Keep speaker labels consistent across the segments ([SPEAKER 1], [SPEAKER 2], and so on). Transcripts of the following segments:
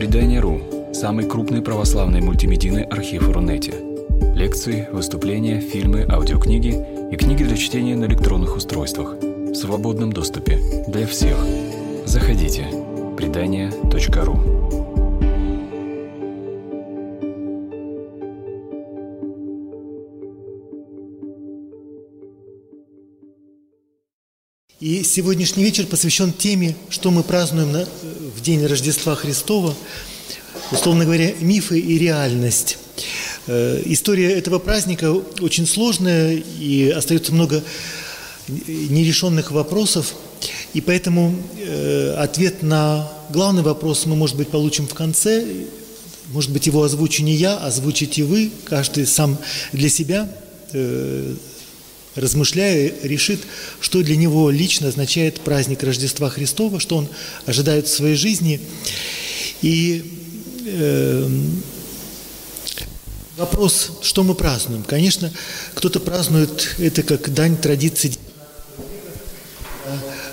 [SPEAKER 1] Предание.ру – самый крупный православный мультимедийный архив Рунете. Лекции, выступления, фильмы, аудиокниги и книги для чтения на электронных устройствах в свободном доступе для всех. Заходите. Предание.ру
[SPEAKER 2] И сегодняшний вечер посвящен теме, что мы празднуем на, в день Рождества Христова, условно говоря, мифы и реальность. Э, история этого праздника очень сложная и остается много нерешенных вопросов, и поэтому э, ответ на главный вопрос мы, может быть, получим в конце. Может быть, его озвучу не я, озвучите вы, каждый сам для себя э, размышляя, решит, что для него лично означает праздник Рождества Христова, что он ожидает в своей жизни. И э, вопрос, что мы празднуем. Конечно, кто-то празднует это как дань традиции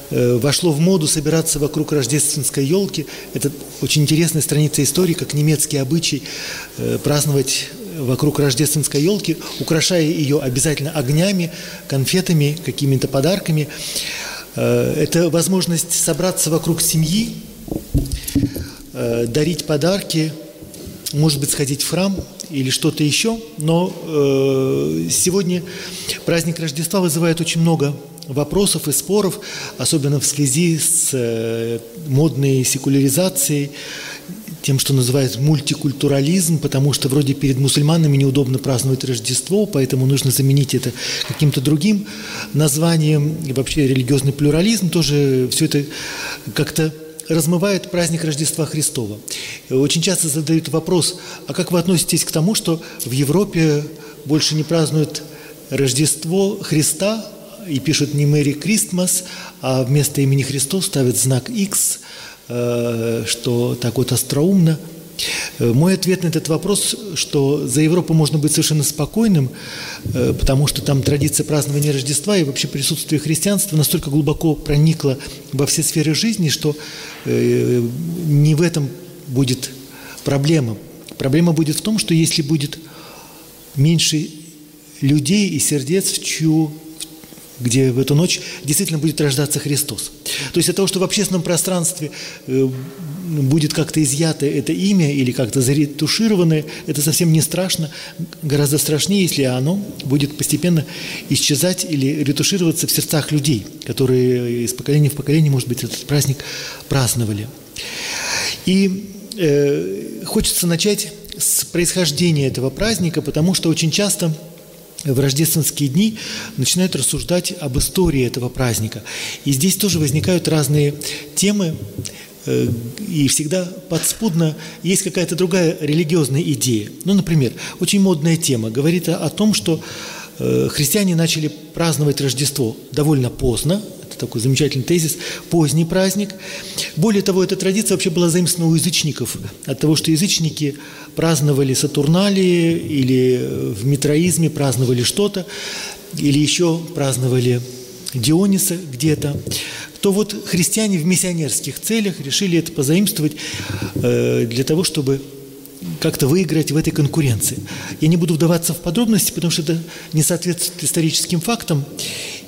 [SPEAKER 2] э, вошло в моду собираться вокруг рождественской елки. Это очень интересная страница истории, как немецкий обычай э, праздновать вокруг рождественской елки, украшая ее обязательно огнями, конфетами, какими-то подарками. Э, это возможность собраться вокруг семьи, э, дарить подарки, может быть, сходить в храм или что-то еще. Но э, сегодня праздник Рождества вызывает очень много вопросов и споров, особенно в связи с модной секуляризацией, тем, что называют мультикультурализм, потому что вроде перед мусульманами неудобно праздновать Рождество, поэтому нужно заменить это каким-то другим названием. И вообще религиозный плюрализм тоже все это как-то размывает праздник Рождества Христова. Очень часто задают вопрос, а как вы относитесь к тому, что в Европе больше не празднуют Рождество Христа и пишут не Мэри Кристмас, а вместо имени Христос ставят знак X – что так вот остроумно. Э, мой ответ на этот вопрос, что за Европу можно быть совершенно спокойным, э, потому что там традиция празднования Рождества и вообще присутствие христианства настолько глубоко проникло во все сферы жизни, что не в этом будет проблема. Проблема будет в том, что если будет меньше людей и сердец, в чью где в эту ночь действительно будет рождаться Христос. То есть от того, что в общественном пространстве э, будет как-то изъято это имя или как-то заретушированное, это совсем не страшно. Гораздо страшнее, если оно будет постепенно исчезать или ретушироваться в сердцах людей, которые из поколения в поколение, может быть, этот праздник праздновали. И э, хочется начать с происхождения этого праздника, потому что очень часто в рождественские дни начинают рассуждать об истории этого праздника. И здесь тоже возникают разные темы, э, и всегда подспудно есть какая-то другая религиозная идея. Ну, например, очень модная тема говорит о том, что христиане начали праздновать Рождество довольно поздно, это такой замечательный тезис, поздний праздник. Более того, эта традиция вообще была заимствована у язычников, от того, что язычники праздновали Сатурналии или в митроизме праздновали что-то, или еще праздновали Диониса где-то, то вот христиане в миссионерских целях решили это позаимствовать э, для того, чтобы как-то выиграть в этой конкуренции. Я не буду вдаваться в подробности, потому что это не соответствует историческим фактам.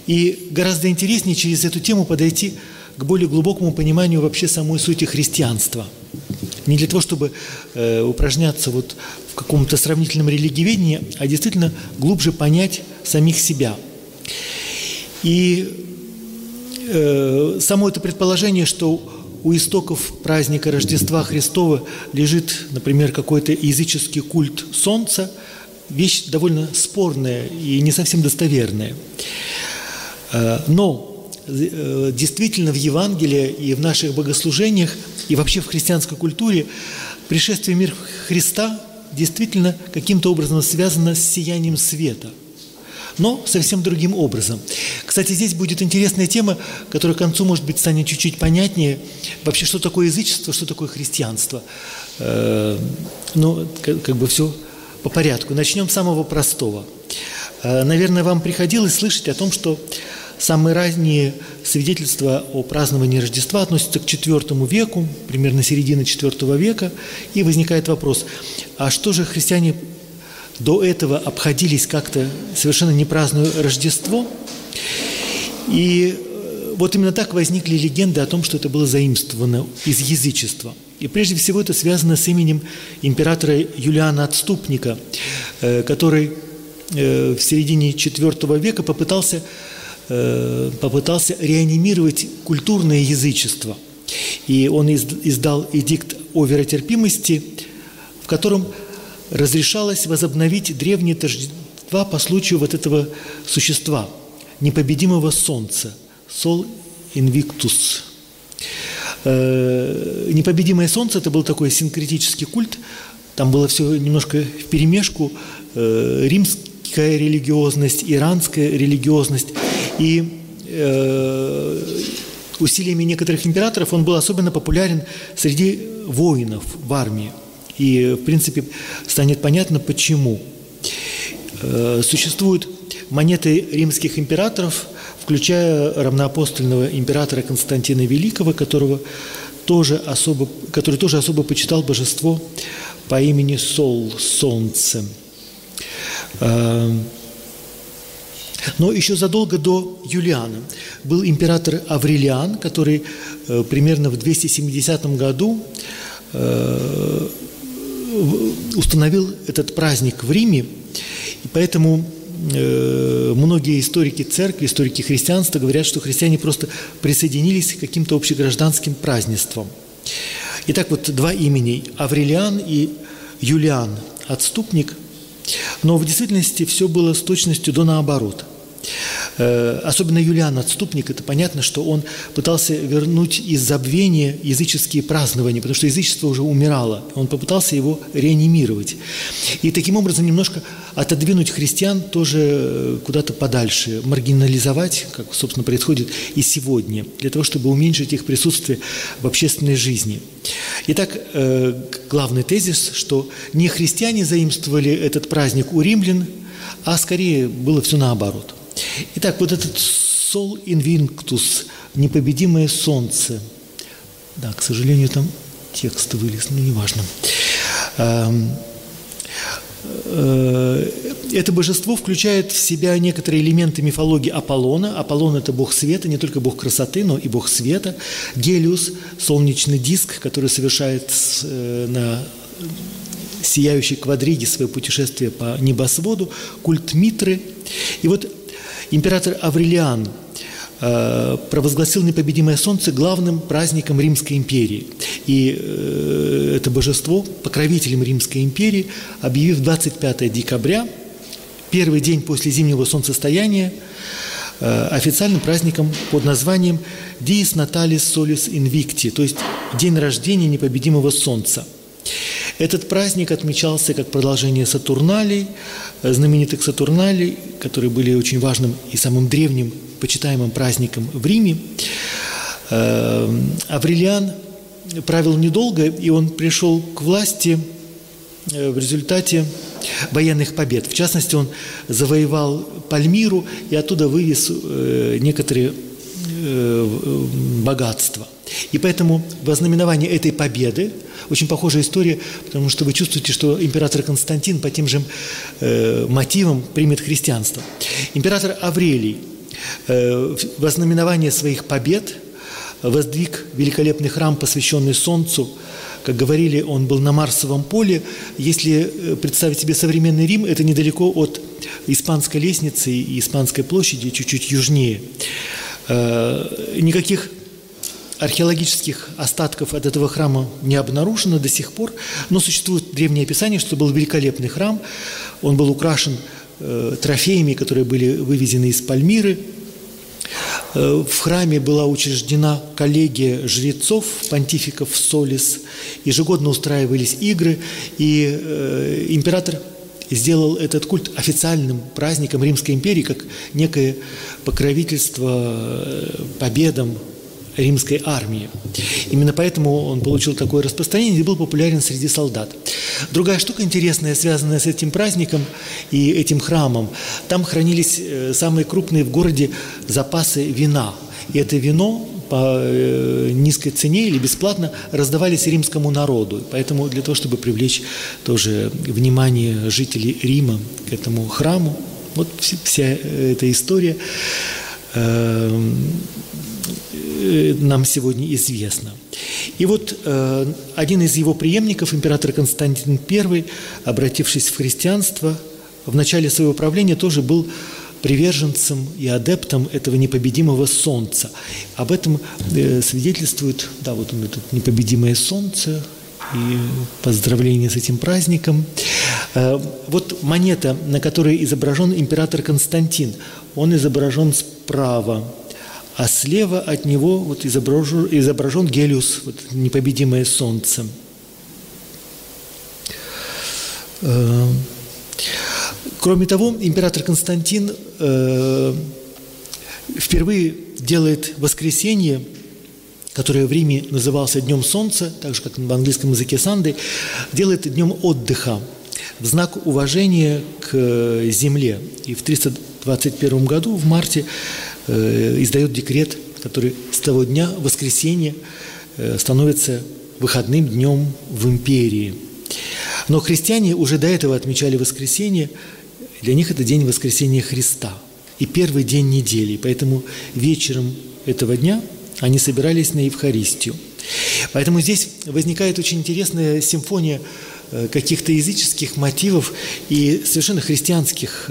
[SPEAKER 2] И гораздо интереснее через эту тему подойти к более глубокому пониманию вообще самой сути христианства. Не для того, чтобы э, упражняться вот в каком-то сравнительном религиоведении, а действительно глубже понять самих себя. И э, само это предположение, что у истоков праздника Рождества Христова лежит, например, какой-то языческий культ Солнца, вещь довольно спорная и не совсем достоверная. Э, но э, действительно в Евангелии и в наших богослужениях и вообще в христианской культуре пришествие мира Христа действительно каким-то образом связано с сиянием света, но совсем другим образом. Кстати, здесь будет интересная тема, которая к концу, может быть, станет чуть-чуть понятнее. Вообще, что такое язычество, что такое христианство. Э, ну, как бы все по порядку. Начнем с самого простого. Наверное, вам приходилось слышать о том, что Самые ранние свидетельства о праздновании Рождества относятся к IV веку, примерно середина IV века, и возникает вопрос, а что же христиане до этого обходились как-то совершенно не празднуя Рождество? И э, вот именно так возникли легенды о том, что это было заимствовано из язычества. И прежде всего это связано с именем императора Юлиана Отступника, э, который э, в середине IV века попытался, попытался реанимировать культурное язычество. И он издал эдикт о веротерпимости, в котором разрешалось возобновить древние торжества по случаю вот этого существа – непобедимого солнца, Сол Инвиктус. Э, непобедимое солнце – это был такой синкретический культ, там было все немножко в перемешку, э, римская религиозность, иранская религиозность. И э, усилиями некоторых императоров он был особенно популярен среди воинов в армии. И, в принципе, станет понятно, почему. Существует монеты римских императоров, включая равноапостольного императора Константина Великого, которого тоже особо, который тоже особо почитал божество по имени Сол, Солнце. А, но еще задолго до Юлиана был император Аврелиан, который э, примерно в 270 году э, установил этот праздник в Риме, и поэтому Э, многие историки церкви, историки христианства говорят, что христиане просто присоединились к каким-то общегражданским празднествам. Итак, вот два имени – Аврелиан и Юлиан, отступник. Но в действительности все было с точностью до наоборот – особенно Юлиан Отступник, это понятно, что он пытался вернуть из забвения языческие празднования, потому что язычество уже умирало. Он попытался его реанимировать. И таким образом немножко отодвинуть христиан тоже э, куда-то подальше, маргинализовать, как, собственно, происходит и сегодня, для того, чтобы уменьшить их присутствие в общественной жизни. Итак, э, главный тезис, что не христиане заимствовали этот праздник у римлян, а скорее было все наоборот – Итак, вот этот Sol Invictus, непобедимое солнце. Да, к сожалению, там текст вылез, но неважно. Эм, э, это божество включает в себя некоторые элементы мифологии Аполлона. Аполлон – это бог света, не только бог красоты, но и бог света. Гелиус – солнечный диск, который совершает э, на сияющей квадриге свое путешествие по небосводу. Культ Митры. И вот Император Аврелиан э, провозгласил непобедимое солнце главным праздником Римской империи. И э, это божество, покровителем Римской империи, объявив 25 декабря, первый день после зимнего солнцестояния, э, официальным праздником под названием Dies Natalis Solis Invicti, то есть день рождения непобедимого солнца – этот праздник отмечался как продолжение Сатурналей, э, знаменитых Сатурналей, которые были очень важным и самым древним почитаемым праздником в Риме. Э, Аврелиан правил недолго, и он пришел к власти э, в результате военных побед. В частности, он завоевал Пальмиру и оттуда вывез некоторые богатства. И поэтому в ознаменование этой победы очень похожая история, потому что вы чувствуете, что император Константин по тем же э, мотивам примет христианство. Император Аврелий э, в ознаменование своих побед воздвиг великолепный храм, посвященный Солнцу. Как говорили, он был на Марсовом поле. Если э, представить себе современный Рим, это недалеко от Испанской лестницы и Испанской площади, чуть-чуть южнее. Э, никаких археологических остатков от этого храма не обнаружено до сих пор, но существует древнее описание, что был великолепный храм, он был украшен э, трофеями, которые были вывезены из Пальмиры. Э, в храме была учреждена коллегия жрецов, понтификов Солис, ежегодно устраивались игры, и э, император сделал этот культ официальным праздником Римской империи, как некое покровительство э, победам римской армии. Именно поэтому он получил такое распространение и был популярен среди солдат. Другая штука интересная, связанная с этим праздником и этим храмом, там хранились э, самые крупные в городе запасы вина. И это вино по э, низкой цене или бесплатно раздавались римскому народу. Поэтому для того, чтобы привлечь тоже внимание жителей Рима к этому храму, вот вся эта история э, нам сегодня известна. И вот э, один из его преемников, император Константин I, обратившись в христианство, в начале своего правления тоже был приверженцем и адептом этого непобедимого солнца. Об этом э, свидетельствует, да, вот он это непобедимое солнце, и поздравление с этим праздником. Э, вот монета, на которой изображен император Константин, он изображен справа, а слева от него вот изображен, изображен Гелиус, вот непобедимое солнце. Э, кроме того, император Константин э, впервые делает воскресенье, которое в Риме назывался Днем Солнца, так же, как в английском языке Санды, делает днем отдыха в знак уважения к земле. И в 321 году, в марте, Э, издает декрет, который с того дня, воскресенье, э, становится выходным днем в империи. Но христиане уже до этого отмечали воскресенье, для них это день воскресения Христа и первый день недели. Поэтому вечером этого дня они собирались на Евхаристию. Поэтому здесь возникает очень интересная симфония э, каких-то языческих мотивов и совершенно христианских,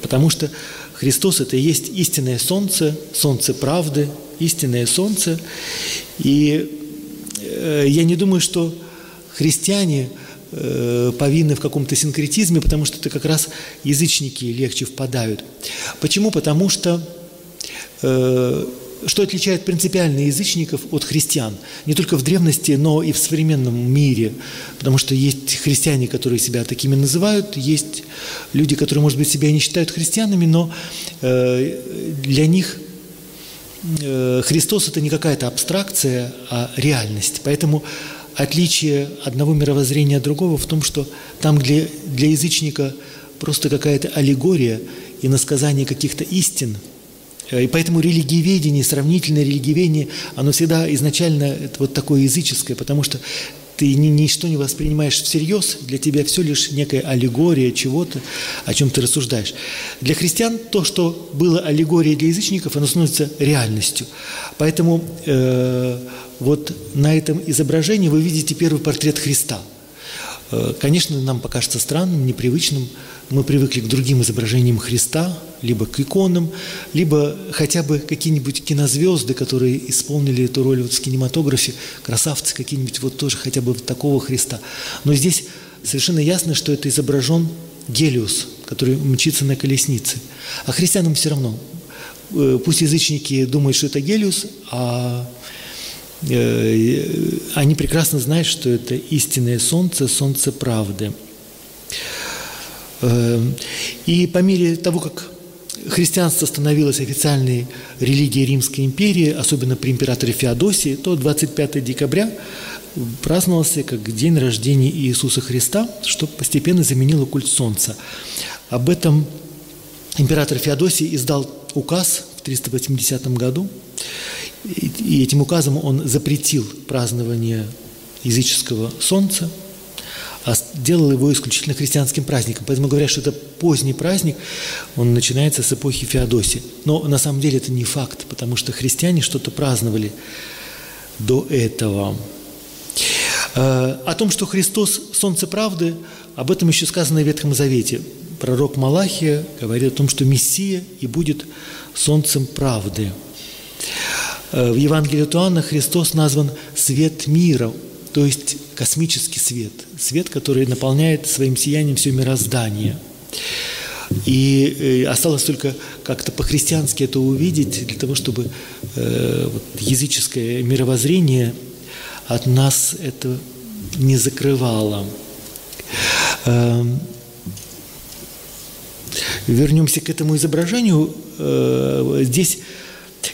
[SPEAKER 2] потому что Христос – это и есть истинное солнце, солнце правды, истинное солнце. И э, я не думаю, что христиане э, повинны в каком-то синкретизме, потому что это как раз язычники легче впадают. Почему? Потому что э, что отличает принципиально язычников от христиан? Не только в древности, но и в современном мире. Потому что есть христиане, которые себя такими называют, есть люди, которые, может быть, себя не считают христианами, но э, для них э, Христос – это не какая-то абстракция, а реальность. Поэтому отличие одного мировоззрения от другого в том, что там, где для язычника просто какая-то аллегория и насказание каких-то истин – и поэтому религиоведение, сравнительное религиоведение, оно всегда изначально вот такое языческое, потому что ты ни, ничто не воспринимаешь всерьез, для тебя все лишь некая аллегория чего-то, о чем ты рассуждаешь. Для христиан то, что было аллегорией для язычников, оно становится реальностью. Поэтому э, вот на этом изображении вы видите первый портрет Христа. Э, конечно, нам покажется странным, непривычным, мы привыкли к другим изображениям Христа, либо к иконам, либо хотя бы какие-нибудь кинозвезды, которые исполнили эту роль вот в кинематографе, красавцы какие-нибудь, вот тоже хотя бы вот такого Христа. Но здесь совершенно ясно, что это изображен Гелиус, который мчится на колеснице. А христианам все равно. Э, пусть язычники думают, что это Гелиус, а они прекрасно знают, что это истинное солнце, солнце правды. Эм, и по мере того, как христианство становилось официальной религией Римской империи, особенно при императоре Феодосии, то 25 декабря праздновался как день рождения Иисуса Христа, что постепенно заменило культ Солнца. Об этом император Феодосий издал указ в 380 году, и этим указом он запретил празднование языческого Солнца – а делал его исключительно христианским праздником. Поэтому говорят, что это поздний праздник, он начинается с эпохи Феодосии. Но на самом деле это не факт, потому что христиане что-то праздновали до этого. Э, о том, что Христос – солнце правды, об этом еще сказано в Ветхом Завете. Пророк Малахия говорит о том, что Мессия и будет солнцем правды. Э, в Евангелии от Иоанна Христос назван «свет мира», то есть космический свет, свет, который наполняет своим сиянием все мироздание. И э, осталось только как-то по-христиански это увидеть, для того, чтобы э, вот, языческое мировоззрение от нас это не закрывало. Э, вернемся к этому изображению. Э, здесь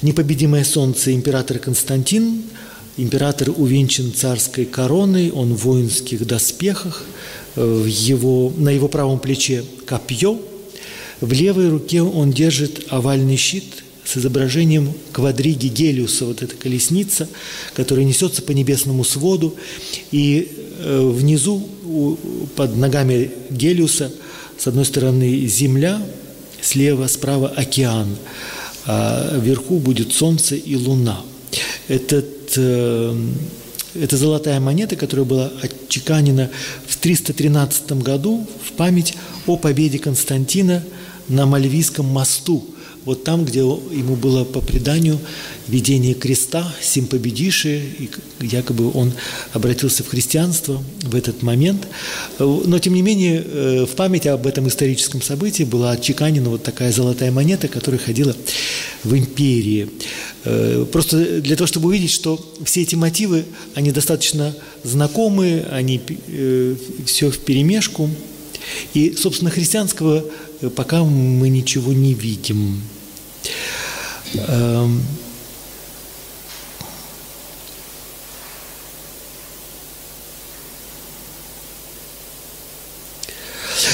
[SPEAKER 2] непобедимое солнце император Константин – император увенчан царской короной, он в воинских доспехах, э, его, на его правом плече копье, в левой руке он держит овальный щит с изображением квадриги Гелиуса, вот эта колесница, которая несется по небесному своду, и э, внизу под ногами Гелиуса с одной стороны земля, слева, справа океан, а вверху будет солнце и луна. Этот, э, это золотая монета, которая была отчеканена в 313 году в память о победе Константина на Мальвийском мосту – вот там, где ему было по преданию видение креста, сим победиши, и якобы он обратился в христианство в этот момент. Но, тем не менее, э, в память об этом историческом событии была отчеканена вот такая золотая монета, которая ходила в империи. Э, просто для того, чтобы увидеть, что все эти мотивы, они достаточно знакомы, они э, все в перемешку. И, собственно, христианского пока мы ничего не видим. Эм,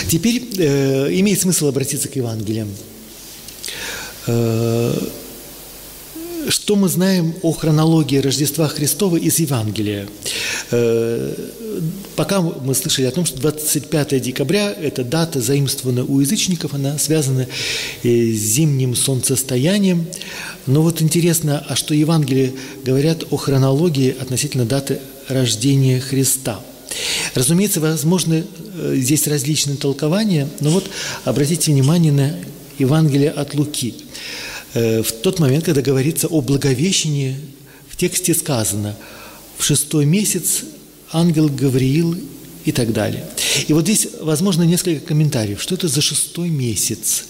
[SPEAKER 2] теперь э, имеет смысл обратиться к Евангелиям. Э, что мы знаем о хронологии Рождества Христова из Евангелия? Э, пока мы слышали о том, что 25 декабря – это дата, заимствована у язычников, она связана э, с зимним солнцестоянием. Но вот интересно, а что Евангелие говорят о хронологии относительно даты рождения Христа – Разумеется, возможно, э, здесь различные толкования, но вот обратите внимание на Евангелие от Луки. В тот момент, когда говорится о Благовещении, в тексте сказано – в шестой месяц ангел Гавриил и так далее. И вот здесь, возможно, несколько комментариев. Что это за шестой месяц?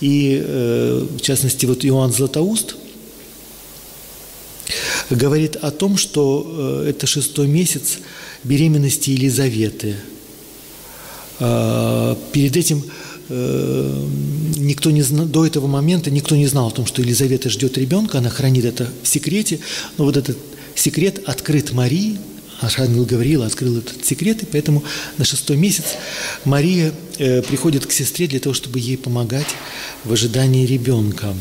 [SPEAKER 2] И, э, в частности, вот Иоанн Златоуст говорит о том, что э, это шестой месяц беременности Елизаветы. Э, перед этим э, никто не знал, до этого момента никто не знал о том, что Елизавета ждет ребенка, она хранит это в секрете, но вот этот секрет открыт Марии, ангел Гавриил открыл этот секрет, и поэтому на шестой месяц Мария э, приходит к сестре для того, чтобы ей помогать в ожидании ребенка.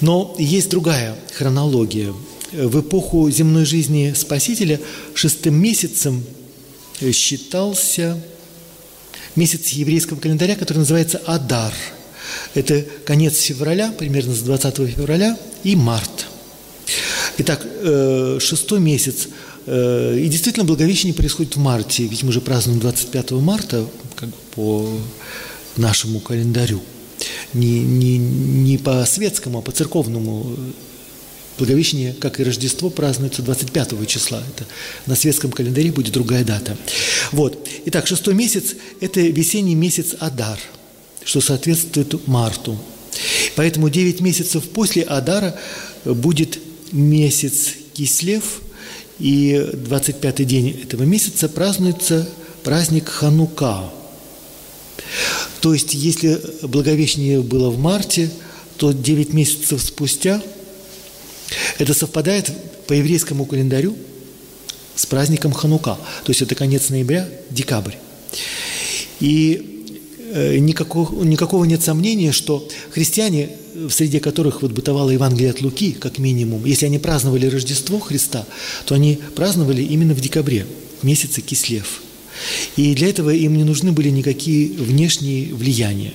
[SPEAKER 2] Но есть другая хронология. В эпоху земной жизни Спасителя шестым месяцем считался месяц еврейского календаря, который называется Адар. Это конец февраля, примерно с 20 февраля, и март. Итак, э, шестой месяц. Э, и действительно, Благовещение происходит в марте, ведь мы же празднуем 25 марта как по нашему календарю. Не, не, не по светскому, а по церковному. Благовещение, как и Рождество, празднуется 25 числа. Это на светском календаре будет другая дата. Вот. Итак, шестой месяц – это весенний месяц Адар, что соответствует марту. Поэтому 9 месяцев после Адара будет месяц Кислев, и 25-й день этого месяца празднуется праздник Ханука. То есть, если Благовещение было в марте, то 9 месяцев спустя это совпадает по еврейскому календарю с праздником Ханука. То есть это конец ноября, декабрь. И э, никакого, никакого нет сомнения, что христиане в среде которых вот бытовало Евангелие от Луки, как минимум, если они праздновали Рождество Христа, то они праздновали именно в декабре, в месяце Кислев. И для этого им не нужны были никакие внешние влияния.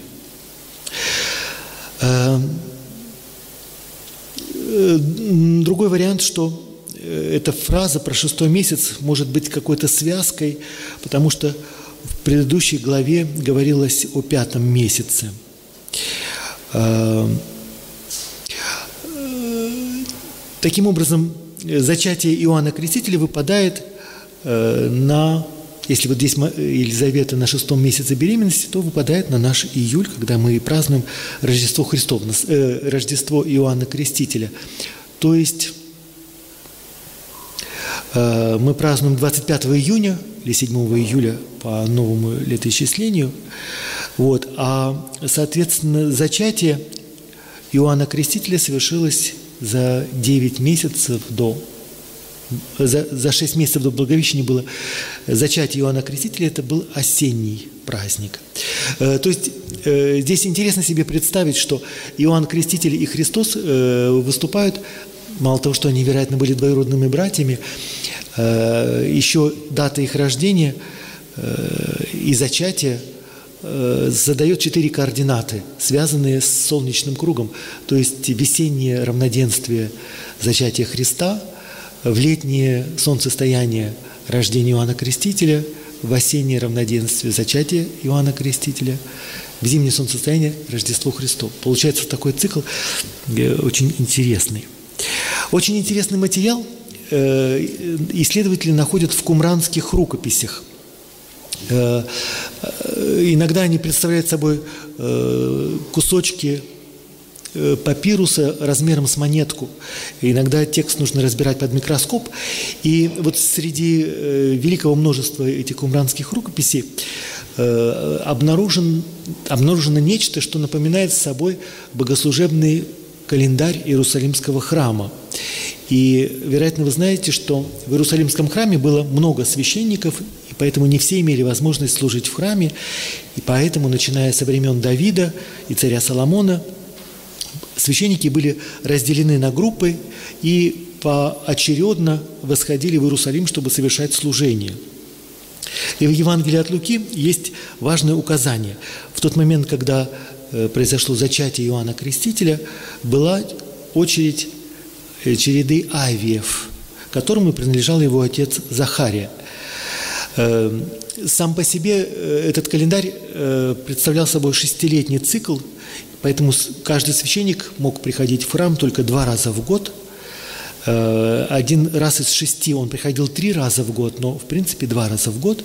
[SPEAKER 2] Э, другой вариант, что э, эта фраза про шестой месяц может быть какой-то связкой, потому что в предыдущей главе говорилось о пятом месяце – Эм, таким образом, зачатие Иоанна Крестителя выпадает э, на, если вот здесь Елизавета на шестом месяце беременности, то выпадает на наш июль, когда мы празднуем Рождество Христово, э, Рождество Иоанна Крестителя. То есть э, мы празднуем 25 июня или 7 июля по новому летоисчислению – вот. А, соответственно, зачатие Иоанна Крестителя совершилось за 9 месяцев до за, за 6 месяцев до Благовещения было зачатие Иоанна Крестителя, это был осенний праздник. Э, то есть э, здесь интересно себе представить, что Иоанн Креститель и Христос э, выступают, мало того, что они, вероятно, были двоюродными братьями, еще дата их рождения и зачатия задает четыре координаты, связанные с солнечным кругом, то есть весеннее равноденствие зачатия Христа, в летнее солнцестояние рождения Иоанна Крестителя – в осеннее равноденствие зачатие Иоанна Крестителя, в зимнее солнцестояние Рождество Христово. Получается такой цикл э, очень интересный. Очень интересный материал э, исследователи находят в кумранских рукописях. Э, иногда они представляют собой кусочки папируса размером с монетку. Иногда текст нужно разбирать под микроскоп. И вот среди э, великого множества этих кумранских рукописей э, обнаружен, обнаружено нечто, что напоминает собой богослужебный календарь Иерусалимского храма. И, вероятно, вы знаете, что в Иерусалимском храме было много священников, и поэтому не все имели возможность служить в храме. И поэтому, начиная со времен Давида и царя Соломона, священники были разделены на группы и поочередно восходили в Иерусалим, чтобы совершать служение. И в Евангелии от Луки есть важное указание. В тот момент, когда э, произошло зачатие Иоанна Крестителя, была очередь э, череды авиев, которому принадлежал его отец Захария. Э, сам по себе этот календарь представлял собой шестилетний цикл, Поэтому каждый священник мог приходить в храм только два раза в год. Э, один раз из шести он приходил три раза в год, но в принципе два раза в год.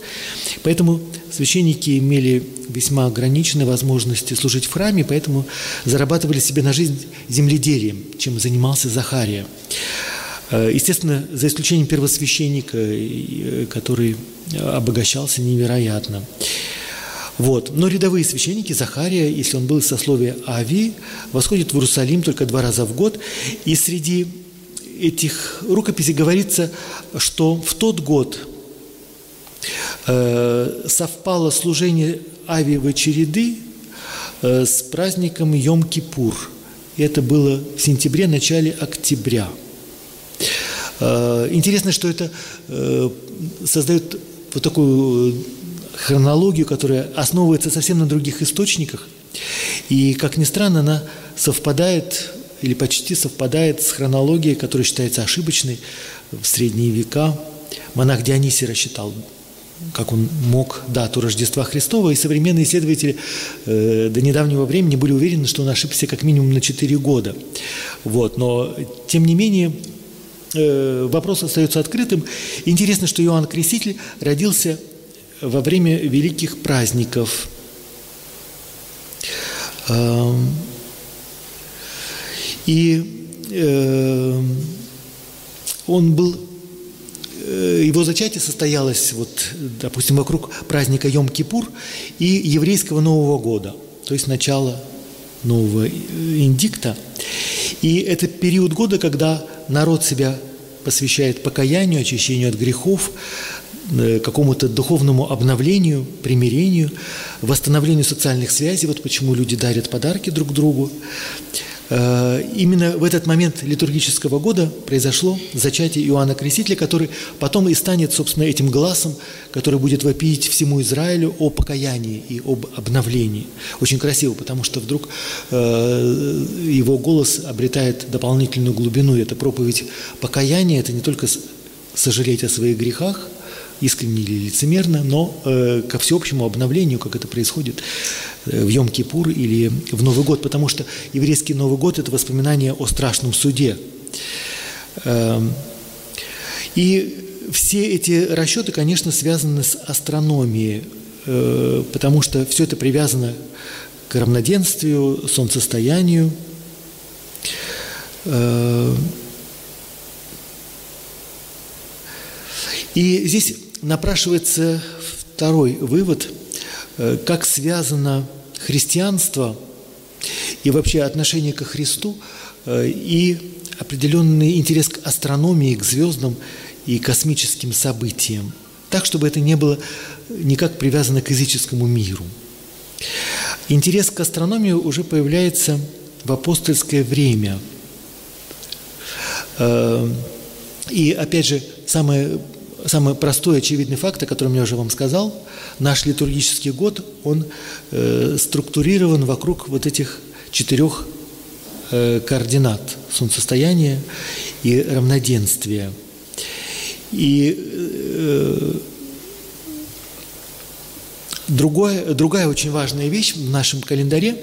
[SPEAKER 2] Поэтому священники имели весьма ограниченные возможности служить в храме, поэтому зарабатывали себе на жизнь земледелием, чем занимался Захария. Э, естественно, за исключением первосвященника, э, который обогащался невероятно. Вот. Но рядовые священники, Захария, если он был из сословия Ави, восходит в Иерусалим только два раза в год. И среди этих рукописей говорится, что в тот год э, совпало служение Авиевой череды э, с праздником Йом-Кипур. Это было в сентябре, начале октября. Э, интересно, что это э, создает вот такую хронологию, которая основывается совсем на других источниках. И, как ни странно, она совпадает или почти совпадает с хронологией, которая считается ошибочной в средние века. Монах Дионисий рассчитал, как он мог дату Рождества Христова, и современные исследователи э, до недавнего времени были уверены, что он ошибся как минимум на 4 года. Вот. Но, тем не менее, э, вопрос остается открытым. Интересно, что Иоанн Креститель родился во время великих праздников. И он был, э, его зачатие состоялось, вот, допустим, вокруг праздника Йом-Кипур и еврейского Нового года, то есть начало нового индикта. И это период года, когда народ себя посвящает покаянию, очищению от грехов, Э, какому-то духовному обновлению, примирению, восстановлению социальных связей. Вот почему люди дарят подарки друг другу. Э, именно в этот момент литургического года произошло зачатие Иоанна Крестителя, который потом и станет, собственно, этим глазом, который будет вопить всему Израилю о покаянии и об обновлении. Очень красиво, потому что вдруг э, его голос обретает дополнительную глубину. Это проповедь покаяния, это не только сожалеть о своих грехах – искренне или лицемерно, но э, ко всеобщему обновлению, как это происходит э, в Йом-Кипур или в Новый год, потому что еврейский Новый год – это воспоминание о страшном суде. Э, и все эти расчеты, конечно, связаны с астрономией, э, потому что все это привязано к равноденствию, солнцестоянию. Э, и здесь напрашивается второй вывод, э, как связано христианство и вообще отношение к Христу э, и определенный интерес к астрономии, к звездам и космическим событиям, так, чтобы это не было никак привязано к языческому миру. Интерес к астрономии уже появляется в апостольское время. Э, и, опять же, самое, самый простой, очевидный факт, о котором я уже вам сказал, наш литургический год, он э, структурирован вокруг вот этих четырех э, координат – солнцестояния и равноденствия. И э, другое, другая очень важная вещь в нашем календаре,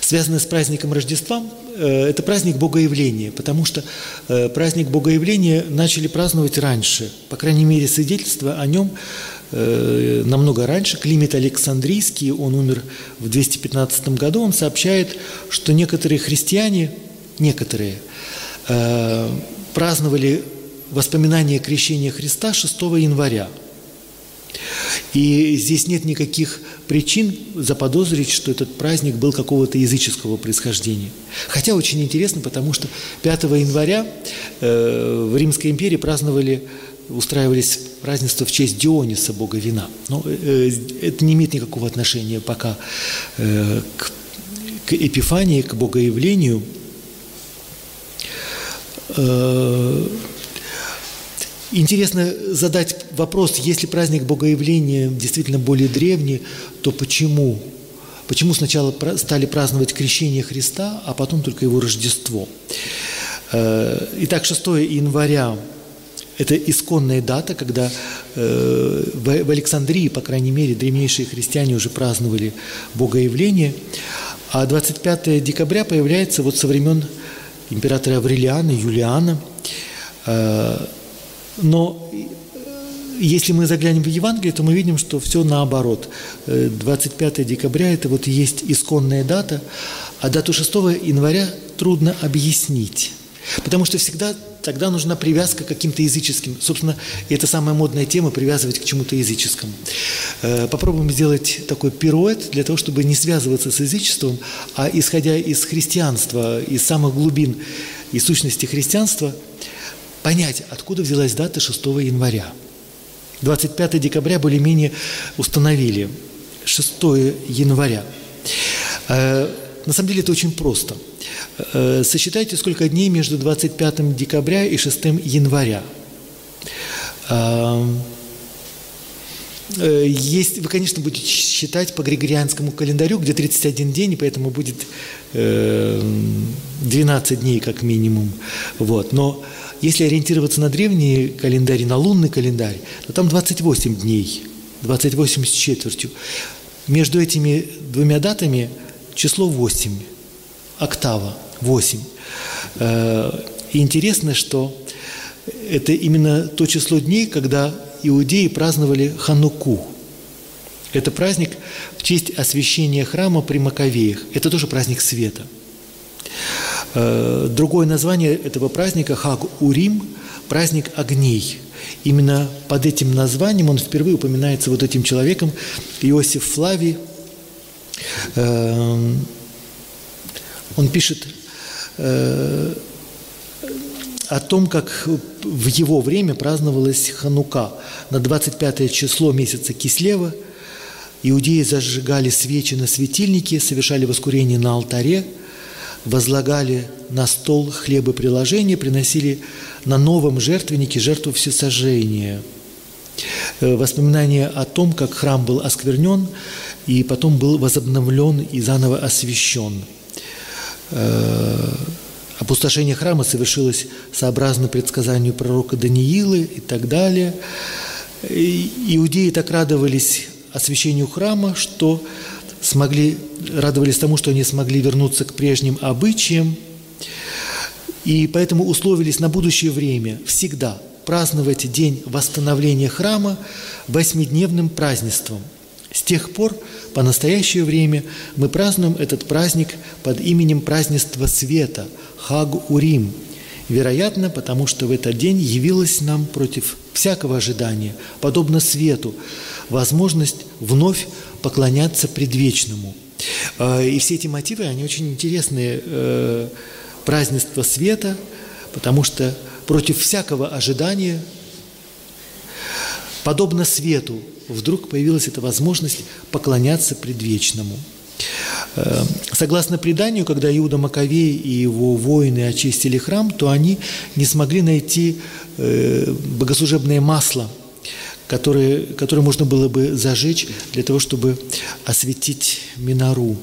[SPEAKER 2] связанная с праздником Рождества, это праздник Богоявления, потому что э, праздник Богоявления начали праздновать раньше. По крайней мере, свидетельство о нем э, намного раньше. Климит Александрийский, он умер в 215 году, он сообщает, что некоторые христиане, некоторые, праздновали воспоминание крещения Христа 6 января. И здесь нет никаких причин заподозрить, что этот праздник был какого-то языческого происхождения. Хотя очень интересно, потому что 5 января э, в Римской империи праздновали, устраивались празднества в честь Диониса, бога вина. Но э, это не имеет никакого отношения пока э, к, к Эпифании, к богоявлению. Интересно задать вопрос, если праздник Богоявления действительно более древний, то почему? Почему сначала стали праздновать крещение Христа, а потом только его Рождество? Э, итак, 6 января – это исконная дата, когда э, в Александрии, по крайней мере, древнейшие христиане уже праздновали Богоявление, а 25 декабря появляется вот со времен императора Аврелиана, Юлиана э, – но если мы заглянем в Евангелие, то мы видим, что все наоборот. 25 э, декабря – это вот есть исконная дата, а дату 6 января трудно объяснить. Потому что всегда тогда нужна привязка к каким-то языческим. Собственно, это самая модная тема – привязывать к чему-то языческому. Э, попробуем сделать такой пируэт для того, чтобы не связываться с язычеством, а исходя из христианства, из самых глубин и сущности христианства – понять, откуда взялась дата 6 января. 25 декабря более-менее установили 6 января. Э, на самом деле это очень просто. Э, сосчитайте, сколько дней между 25 декабря и 6 января. Э, есть, вы, конечно, будете считать по григорианскому календарю, где 31 день, и поэтому будет 12 дней как минимум. Вот. Но если ориентироваться на древние календари, на лунный календарь, то там 28 дней, 28 с четвертью. Между этими двумя датами число 8, октава 8. Э, и интересно, что это именно то число дней, когда иудеи праздновали Хануку. Это праздник в честь освящения храма при Маковеях. Это тоже праздник света – другое название этого праздника – Хаг-Урим, праздник огней. Именно под этим названием он впервые упоминается вот этим человеком, Иосиф Флавий. Э, он пишет э, о том, как в его время праздновалась Ханука. На 25 число месяца Кислева иудеи зажигали свечи на светильнике, совершали воскурение на алтаре – возлагали на стол хлебоприложения, приносили на новом жертвеннике жертву всесожжения. Э, воспоминания о том, как храм был осквернен и потом был возобновлен и заново освящен. Э, опустошение храма совершилось сообразно предсказанию пророка Даниилы и так далее. Иудеи так радовались освящению храма, что смогли, радовались тому, что они смогли вернуться к прежним обычаям, и поэтому условились на будущее время всегда праздновать день восстановления храма восьмидневным празднеством. С тех пор по настоящее время мы празднуем этот праздник под именем празднества света – Хаг-Урим. Вероятно, потому что в этот день явилась нам против всякого ожидания, подобно свету, возможность вновь поклоняться предвечному. А, и все эти мотивы, они очень интересные. Э, празднество света, потому что против всякого ожидания подобно свету, вдруг появилась эта возможность поклоняться предвечному. Э, согласно преданию, когда Иуда Маковей и его воины очистили храм, то они не смогли найти э, богослужебное масло, которое, которое можно было бы зажечь для того, чтобы осветить минору.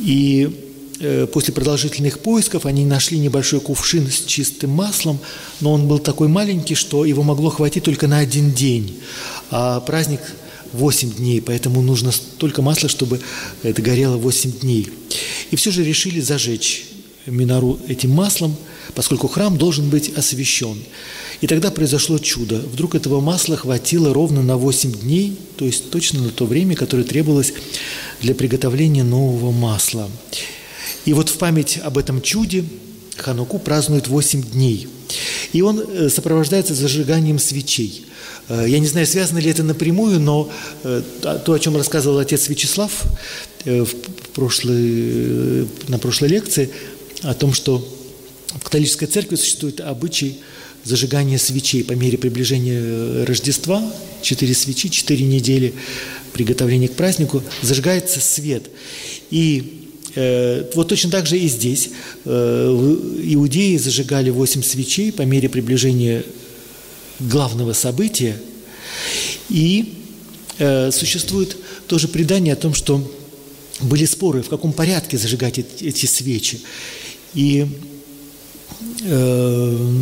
[SPEAKER 2] И э, после продолжительных поисков они нашли небольшой кувшин с чистым маслом, но он был такой маленький, что его могло хватить только на один день. А праздник 8 дней, поэтому нужно столько масла, чтобы это горело 8 дней. И все же решили зажечь минору этим маслом, поскольку храм должен быть освящен. И тогда произошло чудо. Вдруг этого масла хватило ровно на 8 дней, то есть точно на то время, которое требовалось для приготовления нового масла. И вот в память об этом чуде Хануку празднуют 8 дней. И он э, сопровождается зажиганием свечей – Э, я не знаю, связано ли это напрямую, но э, то, о чем рассказывал отец Вячеслав в прошлой, на прошлой лекции, о том, что в католической церкви существует обычай зажигания свечей по мере приближения Рождества, четыре свечи, четыре недели приготовления к празднику, зажигается свет. И э, вот точно так же и здесь э, иудеи зажигали восемь свечей по мере приближения главного события. И э, существует тоже предание о том, что были споры, в каком порядке зажигать эти свечи. И э,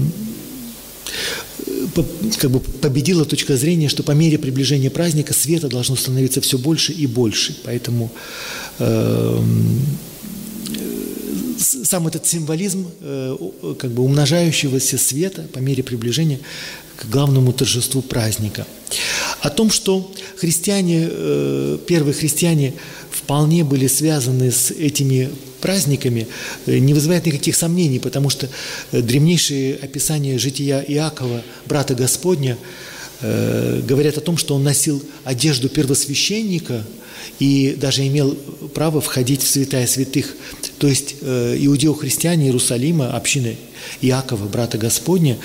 [SPEAKER 2] как бы победила точка зрения, что по мере приближения праздника света должно становиться все больше и больше. Поэтому э, сам этот символизм э, как бы умножающегося света по мере приближения к главному торжеству праздника. О том, что христиане, первые христиане вполне были связаны с этими праздниками, э, не вызывает никаких сомнений, потому что э, древнейшие описания жития Иакова, брата Господня, говорят о том, что он носил одежду первосвященника и даже имел право входить в святая святых. То есть иудео-христиане Иерусалима, общины Иакова, брата Господня,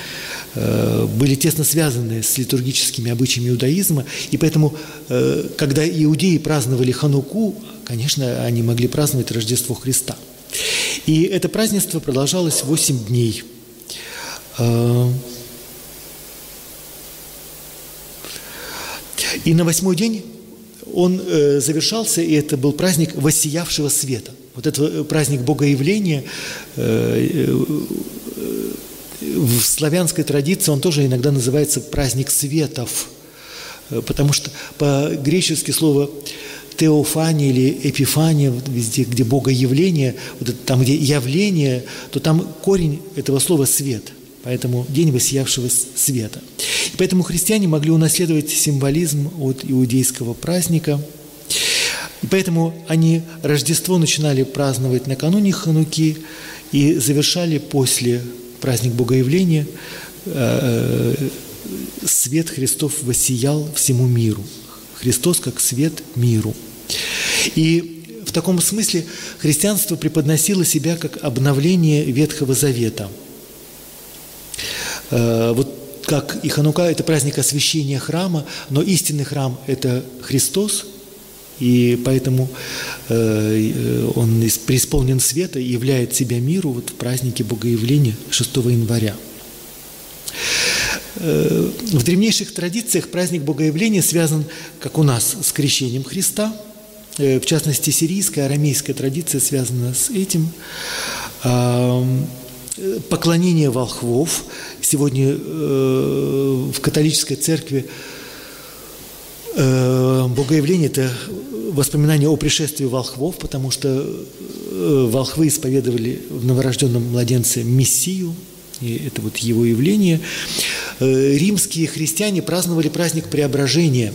[SPEAKER 2] Э, были тесно связаны с литургическими обычаями иудаизма, и поэтому, э, когда иудеи праздновали Хануку, конечно, они могли праздновать Рождество Христа. И это празднество продолжалось 8 дней. Э, и на восьмой день он завершался, и это был праздник воссиявшего света. Вот это праздник Богоявления, в славянской традиции он тоже иногда называется праздник светов, э, потому что по-гречески слово теофания или эпифания, везде, где Бога явление, вот это, там, где явление, то там корень этого слова «свет». Поэтому день воссиявшего света. И поэтому христиане могли унаследовать символизм от иудейского праздника. И поэтому они Рождество начинали праздновать накануне Хануки и завершали после праздник Богоявления, э, э, свет Христов воссиял всему миру. Христос как свет миру. И в таком смысле христианство преподносило себя как обновление Ветхого Завета. Э, вот как и Ханука – это праздник освящения храма, но истинный храм – это Христос, и поэтому э, он преисполнен света и являет себя миру вот в празднике Богоявления 6 января. Э, в древнейших традициях праздник Богоявления связан, как у нас, с крещением Христа. Э, в частности, сирийская, арамейская традиция связана с этим. Э, поклонение волхвов. Сегодня э, в католической церкви богоявление – это воспоминание о пришествии волхвов, потому что волхвы исповедовали в новорожденном младенце Мессию, и это вот его явление. Э, римские христиане праздновали праздник Преображения.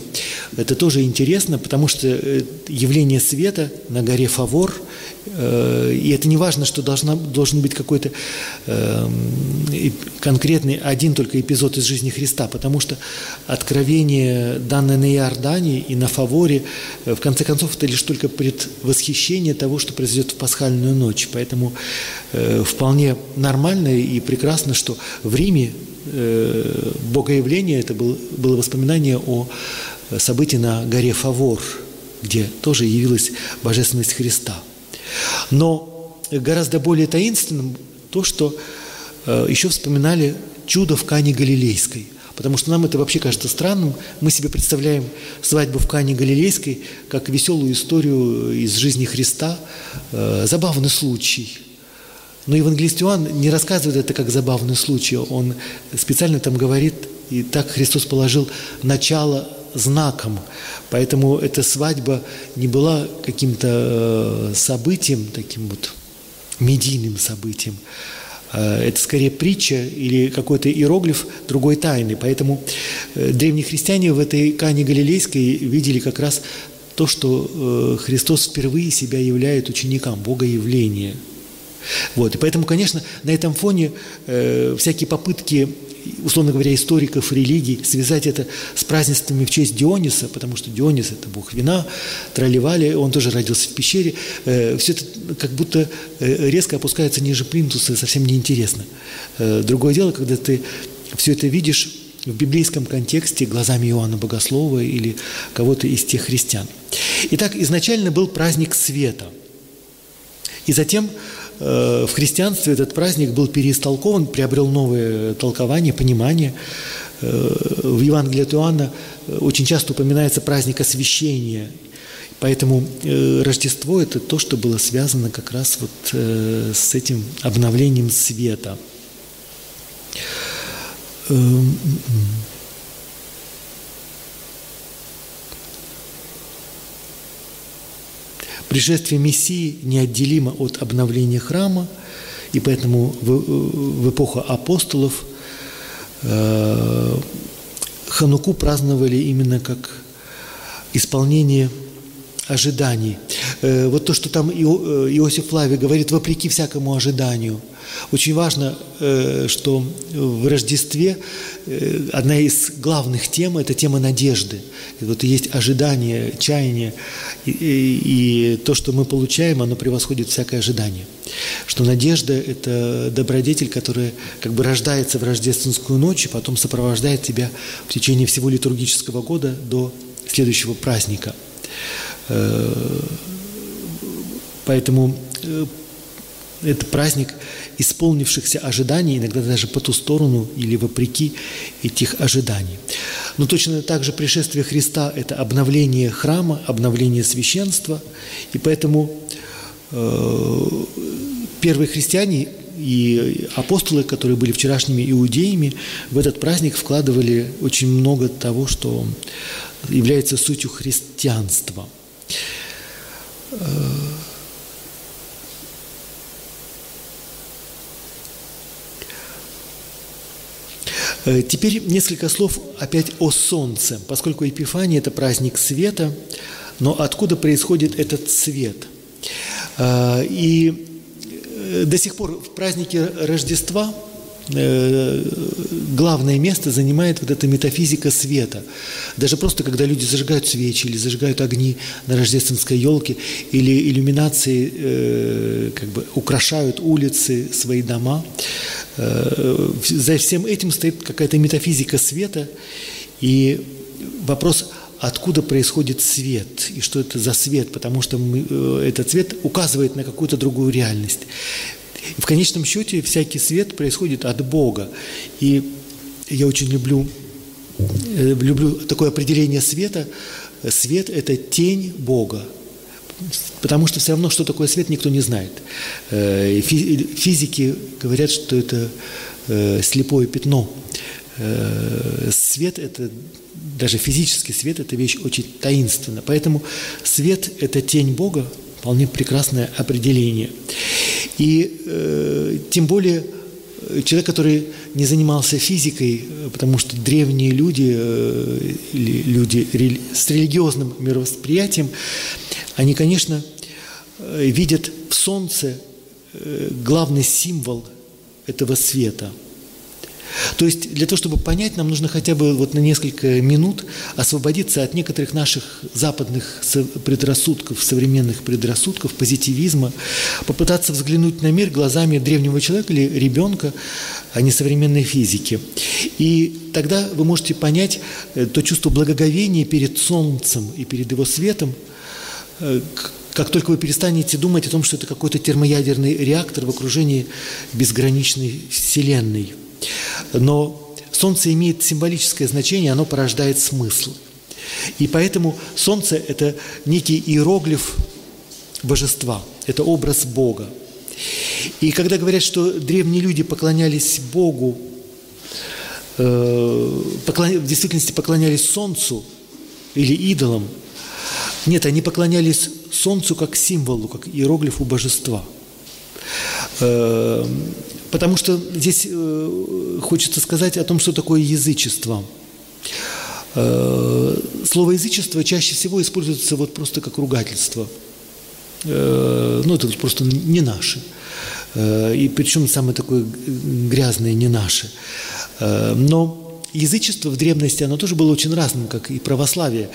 [SPEAKER 2] Это тоже интересно, потому что явление света на горе Фавор – Э, и это не важно, что должна, должен быть какой-то э, конкретный один только эпизод из жизни Христа, потому что откровение, данное на Иордане и на Фаворе, э, в конце концов, это лишь только предвосхищение того, что произойдет в пасхальную ночь. Поэтому э, вполне нормально и прекрасно, что в Риме э, богоявление, это был, было воспоминание о событии на горе Фавор, где тоже явилась божественность Христа. Но гораздо более таинственным то, что э, еще вспоминали чудо в Кане Галилейской. Потому что нам это вообще кажется странным. Мы себе представляем свадьбу в Кане Галилейской как веселую историю из жизни Христа, э, забавный случай. Но евангелист Иоанн не рассказывает это как забавный случай. Он специально там говорит, и так Христос положил начало знаком. Поэтому эта свадьба не была каким-то э, событием, таким вот медийным событием. А это скорее притча или какой-то иероглиф другой тайны. Поэтому э, древние христиане в этой Кане Галилейской видели как раз то, что э, Христос впервые себя являет ученикам, Богоявление. Вот. И поэтому, конечно, на этом фоне э, всякие попытки условно говоря, историков религий, связать это с празднествами в честь Диониса, потому что Дионис – это бог вина, тролливали, он тоже родился в пещере. Э, Все это как будто э, резко опускается ниже плинтуса, совсем неинтересно. Э, другое дело, когда ты все это видишь в библейском контексте глазами Иоанна Богослова или кого-то из тех христиан. Итак, изначально был праздник света. И затем в христианстве этот праздник был переистолкован, приобрел новое толкование, понимание. Э, в Евангелии от Иоанна э, очень часто упоминается праздник освящения. Поэтому Рождество – это то, что было связано как раз вот с этим обновлением света. Эм, Пришествие Мессии неотделимо от обновления храма, и поэтому в, в эпоху апостолов э, Хануку праздновали именно как исполнение ожиданий. Э, вот то, что там э, Иосиф Лави говорит, вопреки всякому ожиданию. Очень важно, э, что в Рождестве одна из главных тем – это тема надежды. И вот есть ожидание, чаяние, и, то, что мы получаем, оно превосходит всякое ожидание. Что надежда – это добродетель, которая как бы рождается в рождественскую ночь и потом сопровождает тебя в течение всего литургического года до следующего праздника – поэтому э, это праздник исполнившихся ожиданий, иногда даже по ту сторону или вопреки этих ожиданий. Но точно так же пришествие Христа – это обновление храма, обновление священства, и поэтому э, первые христиане и апостолы, которые были вчерашними иудеями, в этот праздник вкладывали очень много того, что является сутью христианства – Э, теперь несколько слов опять о солнце, поскольку Епифания – это праздник света, но откуда происходит этот свет? Э, и э, до сих пор в празднике Рождества – Э, главное место занимает вот эта метафизика света. Даже просто, когда люди зажигают свечи или зажигают огни на рождественской елке, или иллюминации э, как бы украшают улицы, свои дома, э, за всем этим стоит какая-то метафизика света, и вопрос, откуда происходит свет и что это за свет, потому что мы, э, этот свет указывает на какую-то другую реальность. И в конечном счете всякий свет происходит от Бога. И я очень люблю, э, люблю такое определение света. Свет – это тень Бога. Потому что все равно, что такое свет, никто не знает. Э, физики говорят, что это э, слепое пятно. Свет – это даже физический свет – это вещь очень таинственная. Поэтому свет – это тень Бога, вполне прекрасное определение. И э, тем более э, человек, который не занимался физикой, э, потому что древние люди, э, люди с религиозным мировосприятием, они, конечно, э, видят в солнце главный символ этого света. То есть для того, чтобы понять, нам нужно хотя бы вот на несколько минут освободиться от некоторых наших западных предрассудков, современных предрассудков, позитивизма, попытаться взглянуть на мир глазами древнего человека или ребенка, а не современной физики. И тогда вы можете понять э, то чувство благоговения перед солнцем и перед его светом, э, как только вы перестанете думать о том, что это какой-то термоядерный реактор в окружении безграничной Вселенной. Но Солнце имеет символическое значение, оно порождает смысл. И поэтому Солнце – это некий иероглиф божества, это образ Бога. И когда говорят, что древние люди поклонялись Богу, э, в действительности поклонялись Солнцу или идолам, нет, они поклонялись Солнцу как символу, как иероглифу божества. Э, потому что здесь э, хочется сказать о том, что такое язычество. Э, слово язычество чаще всего используется вот просто как ругательство. Ну, это просто не наше. И причем самое такое грязное не наше. Но язычество в древности, оно тоже было очень разным, как и православие.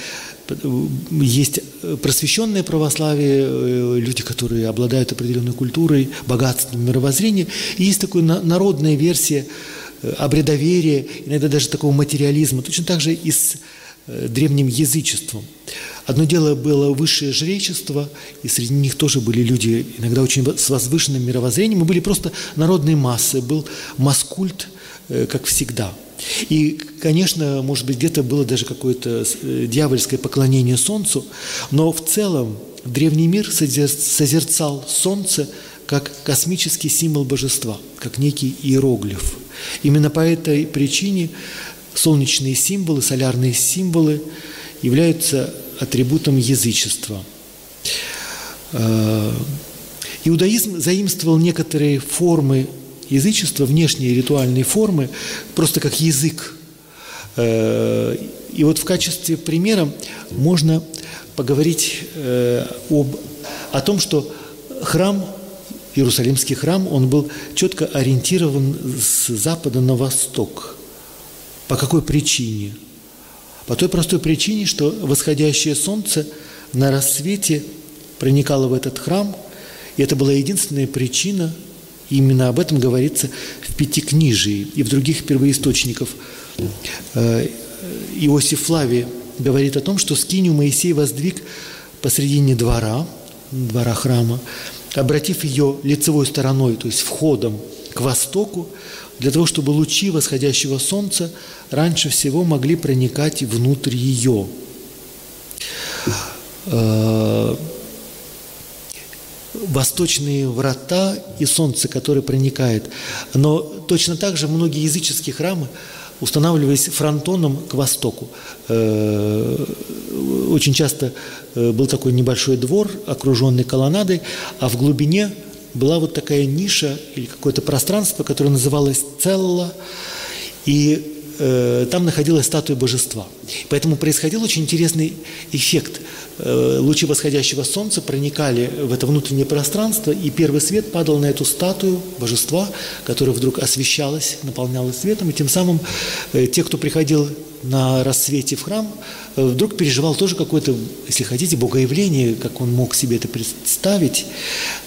[SPEAKER 2] Есть просвещенное православие, э, люди, которые обладают определенной культурой, богатством мировоззрения. И есть такая народная версия э, обрядоверия, иногда даже такого материализма, точно так же и с э, древним язычеством. Одно дело было высшее жречество, и среди них тоже были люди иногда очень с возвышенным мировоззрением, и были просто народные массы, был маскульт, как всегда – и, конечно, может быть, где-то было даже какое-то э, дьявольское поклонение Солнцу, но в целом древний мир созерцал Солнце как космический символ божества, как некий иероглиф. Именно по этой причине солнечные символы, солярные символы являются атрибутом язычества. Э, иудаизм заимствовал некоторые формы язычество, внешние ритуальные формы, просто как язык. Э, и вот в качестве примера можно поговорить э, об, о том, что храм, Иерусалимский храм, он был четко ориентирован с запада на восток. По какой причине? По той простой причине, что восходящее солнце на рассвете проникало в этот храм, и это была единственная причина – Именно об этом говорится в Пятикнижии и в других первоисточниках. Э, Иосиф Флавий говорит о том, что скинию Моисей воздвиг посредине двора, двора храма, обратив ее лицевой стороной, то есть входом к востоку, для того, чтобы лучи восходящего солнца раньше всего могли проникать внутрь ее. Восточные врата и солнце, которое проникает. Но точно так же многие языческие храмы устанавливались фронтоном к востоку. Э, очень часто э, был такой небольшой двор, окруженный колоннадой, а в глубине была вот такая ниша или какое-то пространство, которое называлось Целла, и э, там находилась статуя божества. Поэтому происходил очень интересный эффект. Э, лучи восходящего солнца проникали в это внутреннее пространство, и первый свет падал на эту статую божества, которая вдруг освещалась, наполнялась светом, и тем самым э, те, кто приходил на рассвете в храм, э, вдруг переживал тоже какое-то, если хотите, богоявление, как он мог себе это представить.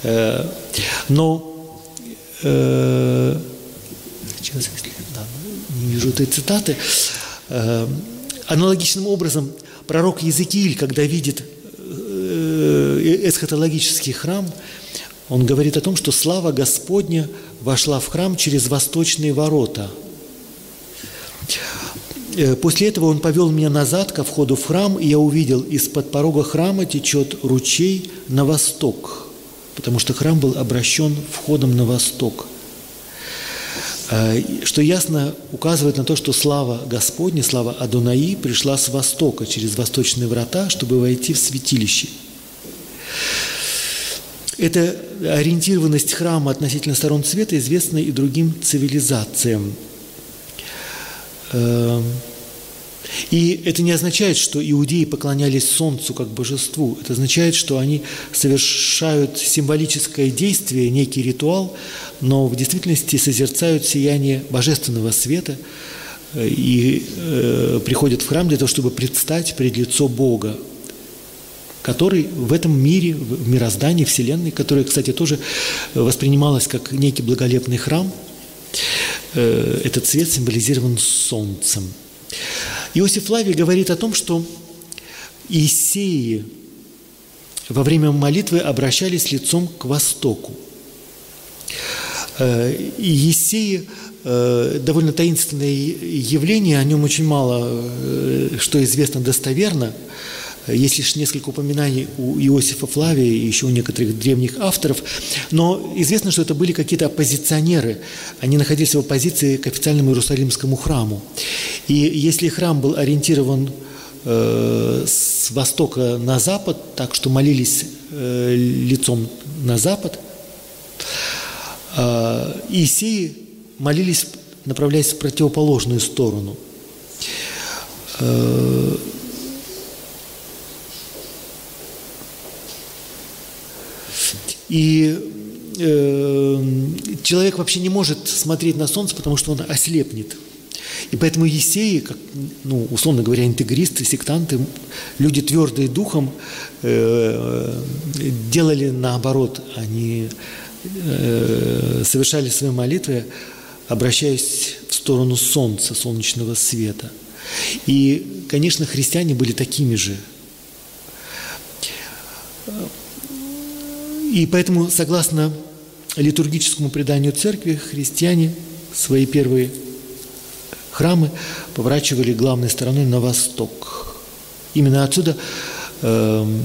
[SPEAKER 2] Э, но э, сейчас, да, не вижу этой цитаты. Э, аналогичным образом пророк Езекииль, когда видит э, эсхатологический храм, он говорит о том, что слава Господня вошла в храм через восточные ворота. Э, после этого он повел меня назад ко входу в храм, и я увидел, из-под порога храма течет ручей на восток, потому что храм был обращен входом на восток – что ясно указывает на то, что слава Господня, слава Адунаи пришла с востока, через восточные врата, чтобы войти в святилище. Эта ориентированность храма относительно сторон света известна и другим цивилизациям. И это не означает, что иудеи поклонялись солнцу как божеству. Это означает, что они совершают символическое действие, некий ритуал, но в действительности созерцают сияние божественного света э, и э, приходят в храм для того, чтобы предстать пред лицо Бога, который в этом мире, в мироздании, Вселенной, которая, кстати, тоже воспринималась как некий благолепный храм, э, этот цвет символизирован солнцем – Иосиф Лавий говорит о том, что Иисеи во время молитвы обращались лицом к востоку. Э, Есеи э, довольно таинственное явление, о нем очень мало э, что известно достоверно. Есть лишь несколько упоминаний у Иосифа Флавия и еще у некоторых древних авторов, но известно, что это были какие-то оппозиционеры. Они находились в оппозиции к официальному Иерусалимскому храму. И если храм был ориентирован э, с востока на запад, так что молились э, лицом на запад, э, Иисеи молились, направляясь в противоположную сторону. И э, человек вообще не может смотреть на солнце, потому что он ослепнет. И поэтому Есеи, как, ну, условно говоря, интегристы, сектанты, люди твердые духом, э, делали наоборот. Они э, совершали свои молитвы, обращаясь в сторону солнца, солнечного света. И, конечно, христиане были такими же. И поэтому, согласно литургическому преданию церкви, христиане свои первые храмы поворачивали главной стороной на восток. Именно отсюда э,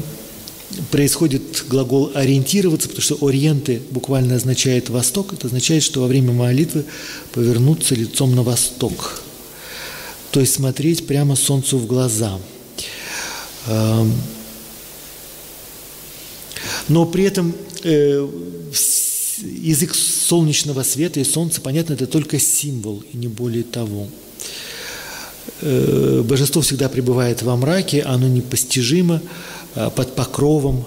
[SPEAKER 2] происходит глагол «ориентироваться», потому что «ориенты» буквально означает «восток». Это означает, что во время молитвы повернуться лицом на восток, то есть смотреть прямо солнцу в глаза. Э, но при этом э, язык солнечного света и солнца, понятно, это только символ и не более того. Э, божество всегда пребывает во мраке, оно непостижимо, э, под покровом.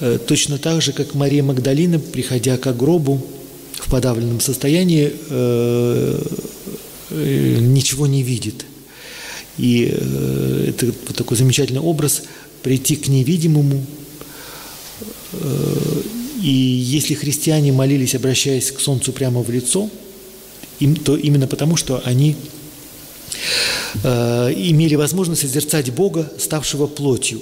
[SPEAKER 2] Э, точно так же, как Мария Магдалина, приходя к гробу в подавленном состоянии, э, э, ничего не видит. И э, это вот такой замечательный образ прийти к невидимому, и если христиане молились, обращаясь к солнцу прямо в лицо, то именно потому, что они э, имели возможность созерцать Бога, ставшего плотью.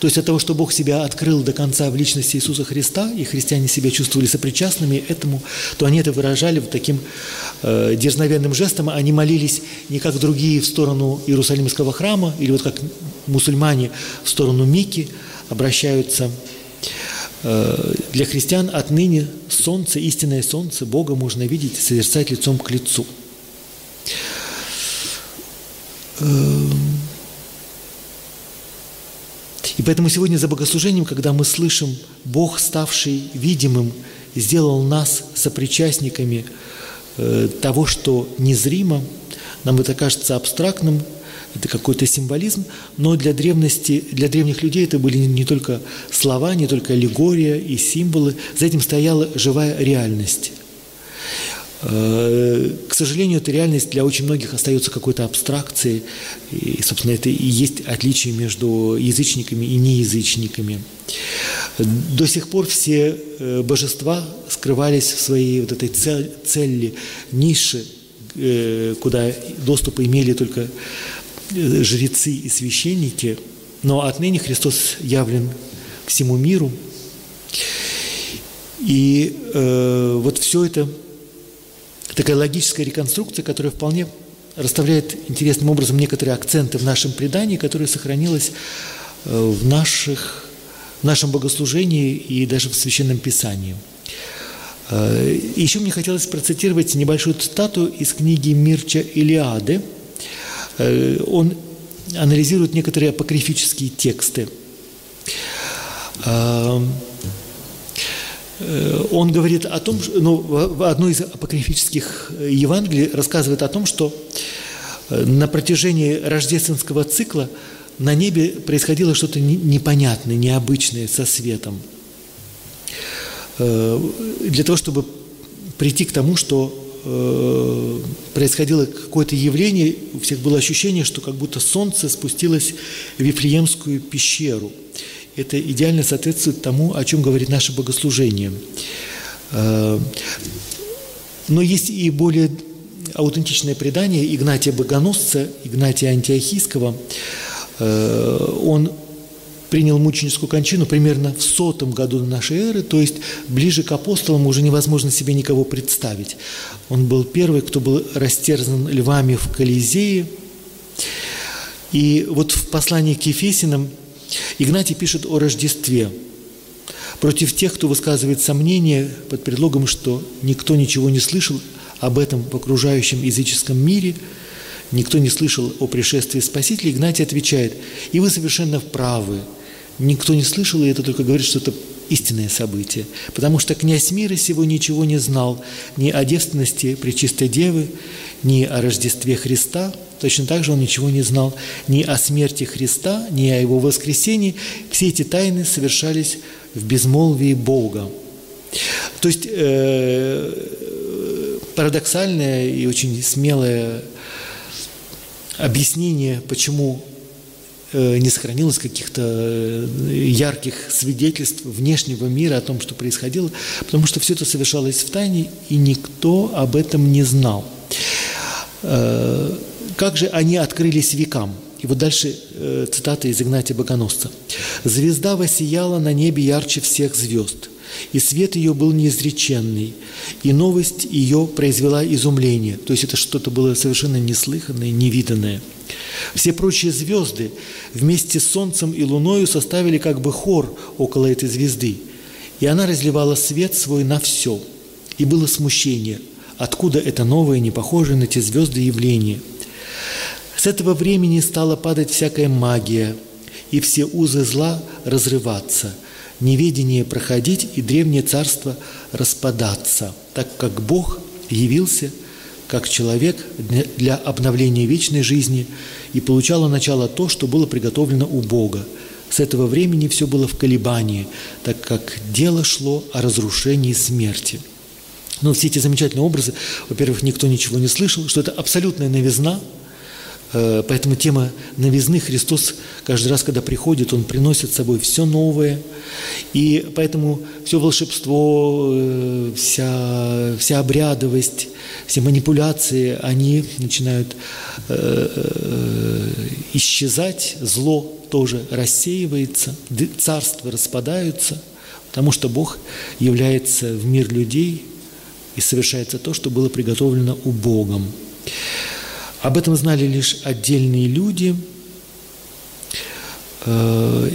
[SPEAKER 2] То есть от того, что Бог себя открыл до конца в личности Иисуса Христа, и христиане себя чувствовали сопричастными этому, то они это выражали вот таким э, дерзновенным жестом. Они молились не как другие в сторону Иерусалимского храма, или вот как мусульмане в сторону Мекки обращаются Э, для христиан отныне солнце, истинное солнце, Бога можно видеть и созерцать лицом к лицу. Эм. И поэтому сегодня за богослужением, когда мы слышим «Бог, ставший видимым, сделал нас сопричастниками э, того, что незримо», нам это кажется абстрактным, это какой-то символизм, но для древности, для древних людей это были не только слова, не только аллегория и символы, за этим стояла живая реальность. Э, к сожалению, эта реальность для очень многих остается какой-то абстракцией, и, собственно, это и есть отличие между язычниками и неязычниками. До сих пор все э, божества скрывались в своей вот этой цели, нише, э, куда доступ имели только жрецы и священники, но отныне Христос явлен всему миру. И э, вот все это такая логическая реконструкция, которая вполне расставляет интересным образом некоторые акценты в нашем предании, которое сохранилось э, в, наших, в нашем богослужении и даже в Священном Писании. Э, еще мне хотелось процитировать небольшую цитату из книги Мирча Илиады – Э, он анализирует некоторые апокрифические тексты. Э, он говорит о том, ну, в одной из апокрифических Евангелий рассказывает о том, что на протяжении рождественского цикла на небе происходило что-то непонятное, необычное со светом. Э, для того, чтобы прийти к тому, что э, происходило какое-то явление, у всех было ощущение, что как будто солнце спустилось в Вифлеемскую пещеру. Это идеально соответствует тому, о чем говорит наше богослужение. Э, но есть и более аутентичное предание Игнатия Богоносца, Игнатия Антиохийского. Он принял мученическую кончину примерно в сотом году нашей эры, то есть ближе к апостолам уже невозможно себе никого представить. Он был первый, кто был растерзан львами в Колизее. И вот в послании к Ефесинам Игнатий пишет о Рождестве против тех, кто высказывает сомнения под предлогом, что никто ничего не слышал об этом в окружающем языческом мире, никто не слышал о пришествии Спасителя, Игнатий отвечает, и вы совершенно правы – никто не слышал, и это только говорит, что это истинное событие. Потому что князь мира сего ничего не знал ни о девственности Пречистой Девы, ни о Рождестве Христа. Точно так же он ничего не знал ни о смерти Христа, ни о Его воскресении. Все эти тайны совершались в безмолвии Бога. То есть э, парадоксальное и очень смелое объяснение, почему не сохранилось каких-то э, ярких свидетельств внешнего мира о том, что происходило, потому что все это совершалось в тайне, и никто об этом не знал. Э, как же они открылись векам? И вот дальше цитата из Игнатия Богоносца. «Звезда воссияла на небе ярче всех звезд, и свет ее был неизреченный, и новость ее произвела изумление». То есть это что-то было совершенно неслыханное, невиданное – все прочие звезды вместе с Солнцем и Луною составили как бы хор около этой звезды, и она разливала свет свой на все. И было смущение, откуда это новое, не похожее на те звезды явление. С этого времени стала падать всякая магия, и все узы зла разрываться, неведение проходить и древнее царство распадаться, так как Бог явился – как человек для обновления вечной жизни и получало начало то, что было приготовлено у Бога. С этого времени все было в колебании, так как дело шло о разрушении смерти. Но все эти замечательные образы, во-первых, никто ничего не слышал, что это абсолютная новизна – поэтому тема новизны Христос каждый раз, когда приходит, Он приносит с собой все новое. И поэтому все волшебство, э, вся, вся обрядовость, все манипуляции, они начинают э, исчезать, зло тоже рассеивается, царства распадаются, потому что Бог является в мир людей и совершается то, что было приготовлено у Богом. Об этом знали лишь отдельные люди, э,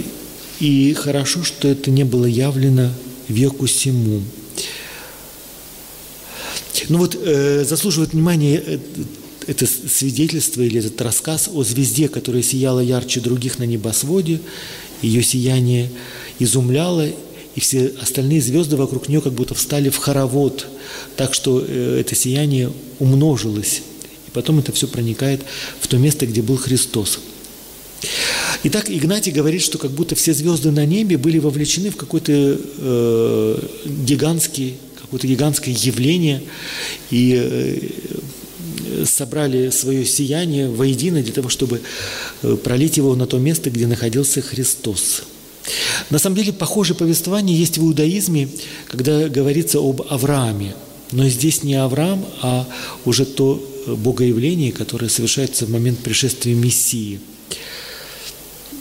[SPEAKER 2] и хорошо, что это не было явлено веку сему. Ну вот, э, заслуживает внимания э, это свидетельство или этот рассказ о звезде, которая сияла ярче других на небосводе, ее сияние изумляло, и все остальные звезды вокруг нее как будто встали в хоровод, так что это сияние умножилось. И потом это все проникает в то место, где был Христос. Итак, Игнатий говорит, что как будто все звезды на небе были вовлечены в какой-то э, гигантский, какое-то гигантское явление и э, собрали свое сияние воедино для того, чтобы э, пролить его на то место, где находился Христос. На самом деле, похожее повествование есть в иудаизме, когда говорится об Аврааме. Но здесь не Авраам, а уже то богоявление, которое совершается в момент пришествия Мессии.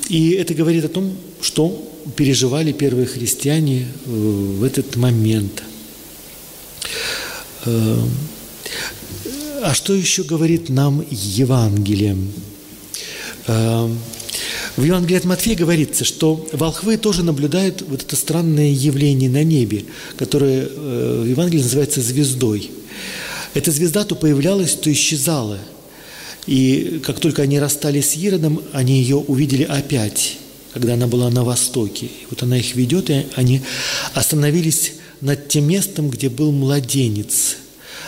[SPEAKER 2] И это говорит о том, что переживали первые христиане э, в этот момент. Э, а что еще говорит нам Евангелие? Э, в Евангелии от Матфея говорится, что волхвы тоже наблюдают вот это странное явление на небе, которое в Евангелии называется звездой. Эта звезда то появлялась, то исчезала. И как только они расстались с Иродом, они ее увидели опять, когда она была на востоке. Вот она их ведет, и они остановились над тем местом, где был младенец.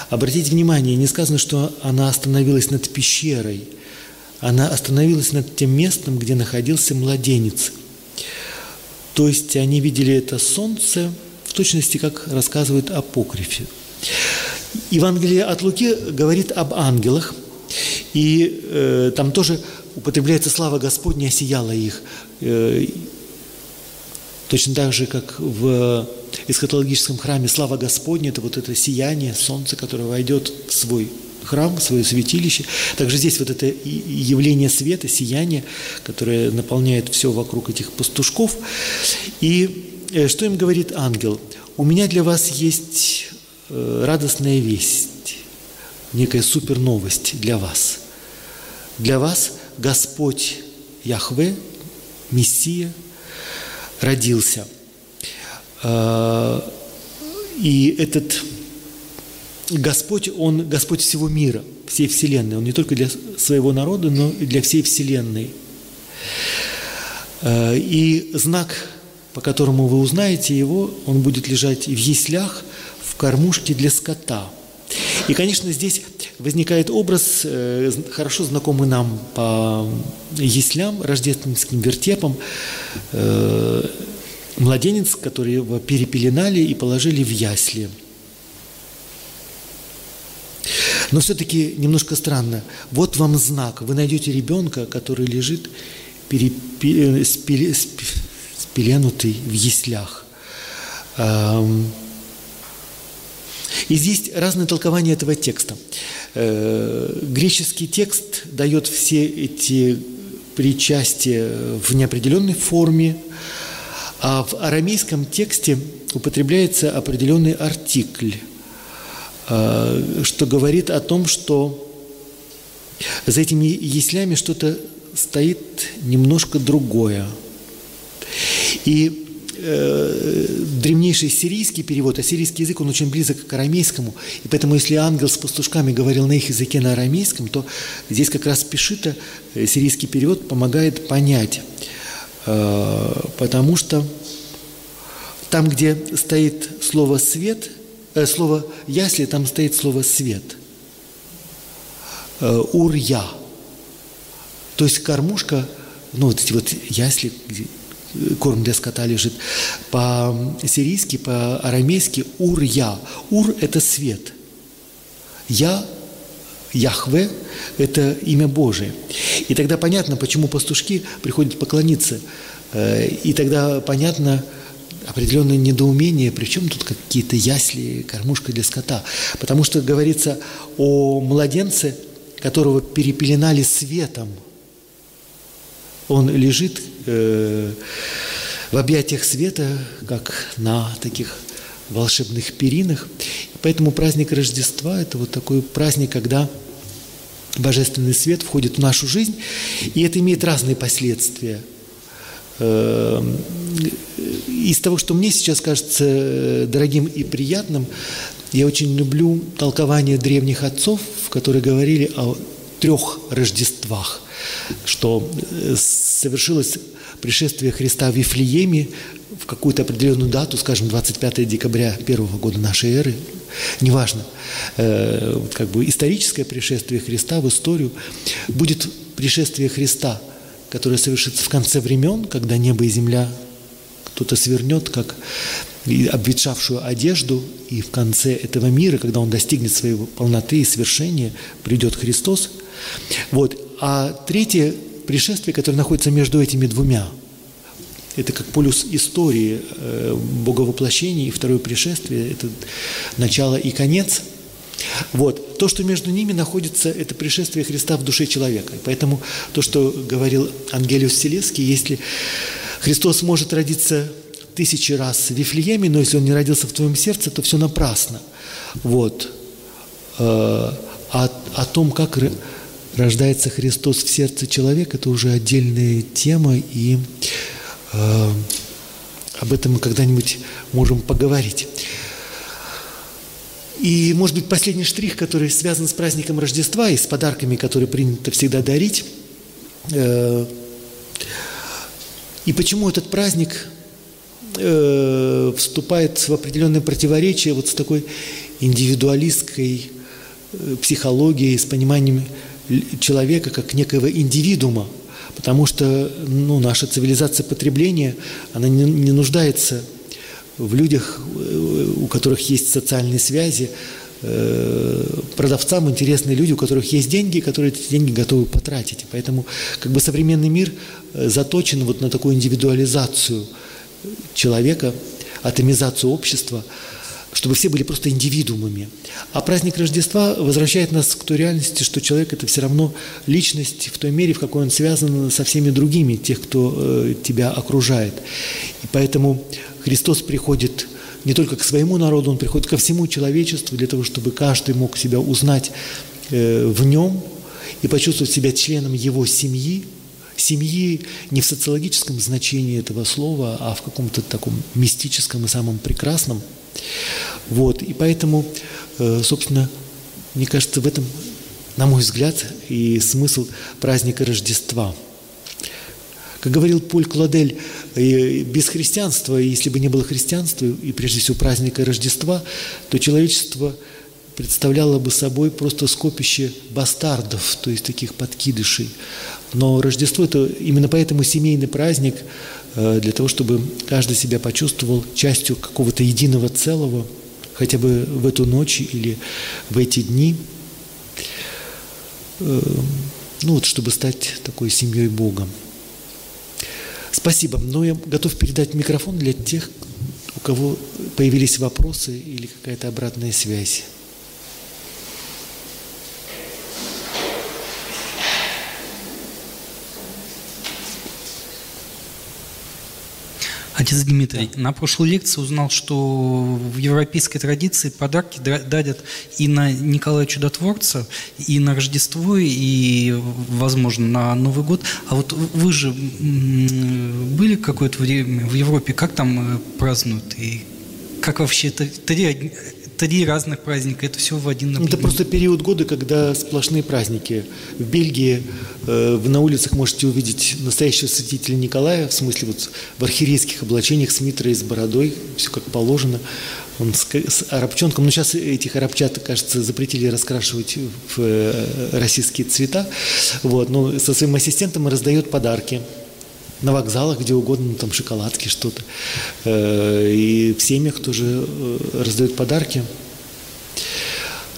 [SPEAKER 2] Обратите внимание, не сказано, что она остановилась над пещерой. Она остановилась над тем местом, где находился младенец. То есть они видели это солнце в точности, как рассказывает апокрифе. Евангелие от Луки говорит об ангелах, и э, там тоже употребляется слава Господня, осияла их. Э, точно так же, как в эсхатологическом храме слава Господня – это вот это сияние солнца, которое войдет в свой храм, в свое святилище. Также здесь вот это явление света, сияние, которое наполняет все вокруг этих пастушков. И э, что им говорит ангел? «У меня для вас есть радостная весть, некая супер новость для вас. Для вас Господь Яхве, Мессия, родился. А, и этот Господь, Он Господь всего мира, всей Вселенной. Он не только для своего народа, но и для всей Вселенной. А, и знак, по которому вы узнаете его, он будет лежать в яслях, в кормушке для скота. И, конечно, здесь возникает образ, э, хорошо знакомый нам по яслям, рождественским вертепам, э, младенец, который его перепеленали и положили в ясли. Но все-таки немножко странно. Вот вам знак. Вы найдете ребенка, который лежит перепи... спеленутый в яслях. И здесь разные толкования этого текста. Э, греческий текст дает все эти причастия в неопределенной форме, а в арамейском тексте употребляется определенный артикль, э, что говорит о том, что за этими яслями что-то стоит немножко другое. И э, древнейший сирийский перевод, а сирийский язык, он очень близок к арамейскому, и поэтому если ангел с пастушками говорил на их языке на арамейском, то здесь как раз пишита, э, сирийский перевод помогает понять, э, потому что там, где стоит слово «свет», э, слово «ясли», там стоит слово «свет», э, «ур-я», то есть кормушка, ну вот эти вот ясли, корм для скота лежит. По-сирийски, по-арамейски «ур-я». «Ур» – это свет. «Я» Яхве – это имя Божие. И тогда понятно, почему пастушки приходят поклониться. Э, и тогда понятно определенное недоумение, причем тут какие-то ясли, кормушка для скота. Потому что говорится о младенце, которого перепеленали светом – он лежит э, в объятиях света, как на таких волшебных перинах. поэтому праздник Рождества – это вот такой праздник, когда божественный свет входит в нашу жизнь, и это имеет разные последствия. Э, из того, что мне сейчас кажется дорогим и приятным, я очень люблю толкование древних отцов, которые говорили о трех Рождествах – что э, совершилось пришествие Христа в Вифлееме в какую-то определенную дату, скажем, 25 декабря первого года нашей эры, неважно, э, как бы историческое пришествие Христа в историю, будет пришествие Христа, которое совершится в конце времен, когда небо и земля кто-то свернет, как обветшавшую одежду, и в конце этого мира, когда он достигнет своей полноты и свершения, придет Христос. Вот. А третье пришествие, которое находится между этими двумя, это как полюс истории э, боговоплощения и второе пришествие, это начало и конец. Вот. То, что между ними находится, это пришествие Христа в душе человека. Поэтому то, что говорил Ангелиус Селеский, если Христос может родиться тысячи раз в Вифлееме, но если он не родился в твоем сердце, то все напрасно. Вот. Э, о, о том, как рождается Христос в сердце человека, это уже отдельная тема, и э, об этом мы когда-нибудь можем поговорить. И, может быть, последний штрих, который связан с праздником Рождества и с подарками, которые принято всегда дарить. Э, и почему этот праздник э, вступает в определенное противоречие вот с такой индивидуалистской э, психологией, с пониманием человека как некого индивидуума, потому что ну, наша цивилизация потребления, она не, не нуждается в людях, э, у которых есть социальные связи, э, продавцам интересны люди, у которых есть деньги, которые эти деньги готовы потратить. Поэтому как бы современный мир э, заточен вот на такую индивидуализацию человека, атомизацию общества – чтобы все были просто индивидуумами. А праздник Рождества возвращает нас к той реальности, что человек – это все равно личность в той мере, в какой он связан со всеми другими, тех, кто э, тебя окружает. И поэтому Христос приходит не только к своему народу, Он приходит ко всему человечеству для того, чтобы каждый мог себя узнать э, в Нем и почувствовать себя членом Его семьи, семьи не в социологическом значении этого слова, а в каком-то таком мистическом и самом прекрасном – вот, и поэтому, э, собственно, мне кажется, в этом, на мой взгляд, и смысл праздника Рождества. Как говорил Поль Кладель, э, без христианства, если бы не было христианства, и прежде всего праздника Рождества, то человечество представляло бы собой просто скопище бастардов, то есть таких подкидышей. Но Рождество – это именно поэтому семейный праздник – для того, чтобы каждый себя почувствовал частью какого-то единого целого, хотя бы в эту ночь или в эти дни, э, ну вот, чтобы стать такой семьей Бога. Спасибо. Но я готов передать микрофон для тех, у кого появились вопросы или какая-то обратная связь.
[SPEAKER 3] Отец Дмитрий, да. на прошлой лекции узнал, что в европейской традиции подарки дарят и на Николая Чудотворца, и на Рождество, и, возможно, на Новый год. А вот вы же были какое-то время в Европе, как там э, празднуют? И как вообще это три три разных праздника, это все в один
[SPEAKER 2] Это просто период года, когда сплошные праздники. В Бельгии э, вы на улицах можете увидеть настоящего святителя Николая, в смысле вот в архиерейских облачениях с митрой, с бородой, все как положено. Он с, с арабчонком, но сейчас этих арабчат, кажется, запретили раскрашивать в э, российские цвета. Вот, но со своим ассистентом раздает подарки на вокзалах, где угодно, там шоколадки, что-то. Э, и в семьях тоже э, раздают подарки.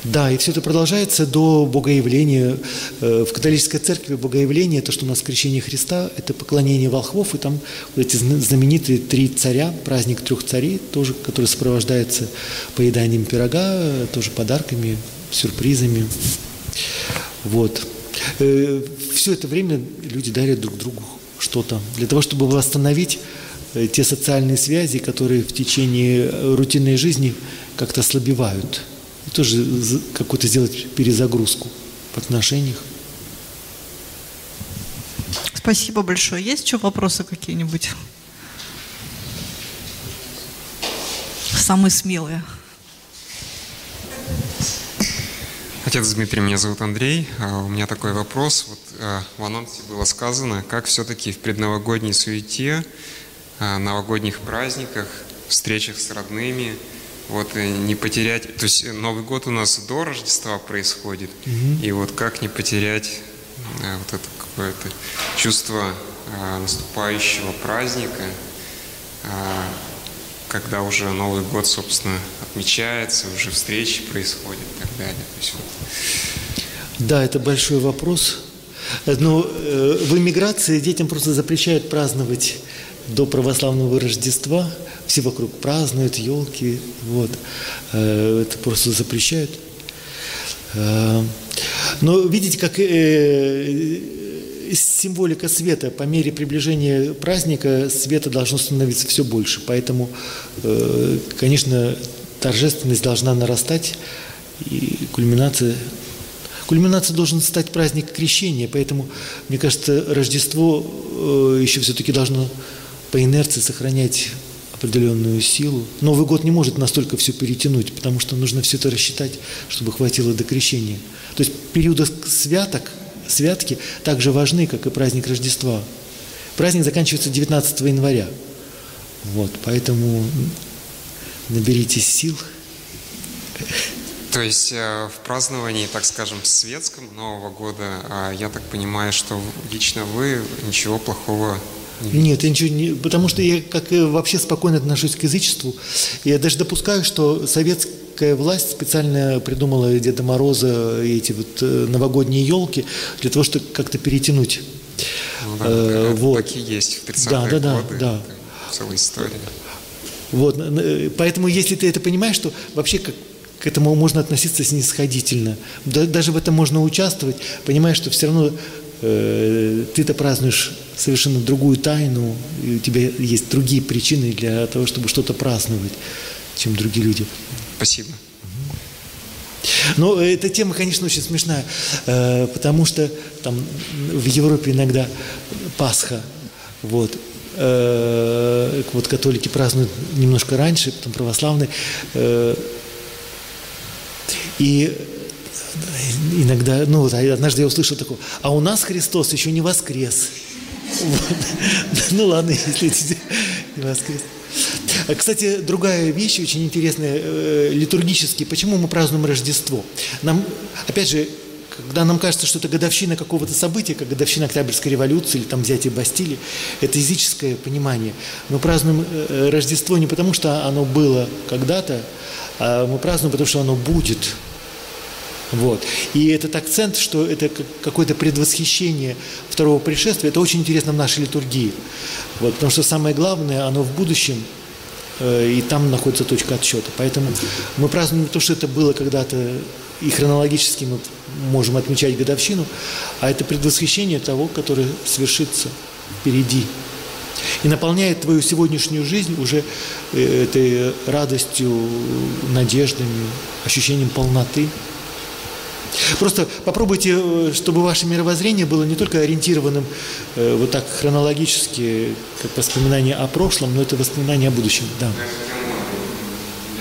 [SPEAKER 2] Да, и все это продолжается до Богоявления. Э, в католической церкви Богоявление, то, что у нас крещение Христа, это поклонение волхвов, и там вот эти знаменитые три царя, праздник трех царей, тоже, который сопровождается поеданием пирога, тоже подарками, сюрпризами. Вот. Все это время люди дарят друг другу что-то, для того, чтобы восстановить э, те социальные связи, которые в течение э, рутинной жизни как-то ослабевают. И тоже какую-то сделать перезагрузку в отношениях.
[SPEAKER 4] Спасибо большое. Есть еще вопросы какие-нибудь? Самые смелые.
[SPEAKER 5] Отец Дмитрий, меня зовут Андрей. А, у меня такой вопрос. Вот а, в анонсе было сказано, как все-таки в предновогодней суете, а, новогодних праздниках, встречах с родными, вот не потерять, то есть Новый год у нас до Рождества происходит, угу. и вот как не потерять вот это какое-то чувство наступающего праздника, когда уже Новый год, собственно, отмечается, уже встречи происходят и так далее. То есть вот.
[SPEAKER 2] Да, это большой вопрос. Но э, в эмиграции детям просто запрещают праздновать до православного Рождества. Все вокруг празднуют, елки. Вот. Э, это просто запрещают. Э, но видите, как э, символика света. По мере приближения праздника света должно становиться все больше. Поэтому, э, конечно, торжественность должна нарастать, и кульминация Кульминацией должен стать праздник крещения, поэтому, мне кажется, Рождество э, еще все-таки должно по инерции сохранять определенную силу. Новый год не может настолько все перетянуть, потому что нужно все это рассчитать, чтобы хватило до крещения. То есть периоды святок – святки так же важны, как и праздник Рождества. Праздник заканчивается 19 января. Вот, поэтому наберитесь сил.
[SPEAKER 5] То есть э, в праздновании, так скажем, светском Нового года, а, я так понимаю, что лично вы ничего плохого
[SPEAKER 2] нет, я ничего не... Потому что я как вообще спокойно отношусь к язычеству. Я даже допускаю, что советская власть специально придумала Деда Мороза и эти вот э, новогодние елки для того, чтобы как-то перетянуть.
[SPEAKER 5] Ну да, э, вот. такие есть в 30-е
[SPEAKER 2] да, да,
[SPEAKER 5] годы.
[SPEAKER 2] Да, да.
[SPEAKER 5] Целая история.
[SPEAKER 2] Вот, поэтому если ты это понимаешь, что вообще как к этому можно относиться снисходительно. Даже в этом можно участвовать, понимая, что все равно э, ты-то празднуешь совершенно другую тайну, и у тебя есть другие причины для того, чтобы что-то праздновать, чем другие люди.
[SPEAKER 5] Спасибо.
[SPEAKER 2] Но эта тема, конечно, очень смешная, э, потому что там в Европе иногда Пасха, вот, э, вот католики празднуют немножко раньше, потом православные, э, и иногда, ну вот однажды я услышал такое, а у нас Христос еще не воскрес. Ну ладно, если не воскрес. Кстати, другая вещь очень интересная, э, литургически. Почему мы празднуем Рождество? Нам, опять же, когда нам кажется, что это годовщина какого-то события, как годовщина Октябрьской революции или там взятие Бастилии, это языческое понимание. Мы празднуем э, Рождество не потому, что оно было когда-то, а мы празднуем, потому что оно будет. Вот. И этот акцент, что это какое-то предвосхищение второго пришествия, это очень интересно в нашей литургии. Вот, потому что самое главное, оно в будущем, э, и там находится точка отсчета. Поэтому мы празднуем то, что это было когда-то, и хронологически мы можем отмечать годовщину, а это предвосхищение того, которое свершится впереди. И наполняет твою сегодняшнюю жизнь уже э, этой радостью, надеждами, ощущением полноты. Просто попробуйте, э, чтобы ваше мировоззрение было не только ориентированным э, вот так хронологически, как воспоминание о прошлом, но это воспоминание о будущем. Да.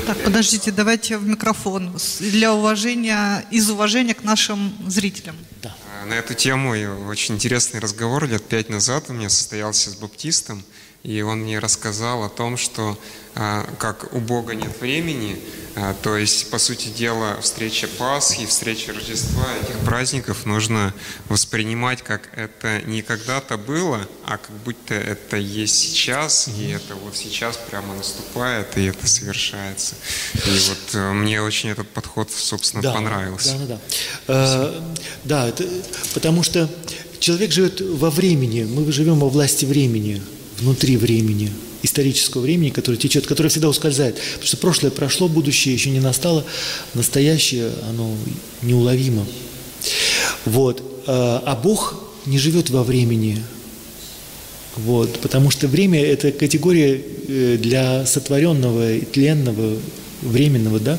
[SPEAKER 4] Так, подождите, давайте в микрофон. Для уважения, из уважения к нашим зрителям.
[SPEAKER 5] Да. А, на эту тему очень интересный разговор лет пять назад у меня состоялся с баптистом, и он мне рассказал о том, что как у Бога нет времени, а, то есть, по сути дела, встреча Пасхи, встреча Рождества, этих праздников нужно воспринимать, как это не когда-то было, а как будто это есть сейчас, и это вот сейчас прямо наступает, и это совершается. И вот э, мне очень этот подход, собственно,
[SPEAKER 2] да,
[SPEAKER 5] понравился.
[SPEAKER 2] Да, да, да. Э, да, это, потому что человек живет во времени, мы живем во власти времени, внутри времени исторического времени, которое течет, которое всегда ускользает. Потому что прошлое прошло, будущее еще не настало, настоящее, оно неуловимо. Вот. А, а Бог не живет во времени, вот, потому что время – это категория э, для сотворенного, тленного, временного, да,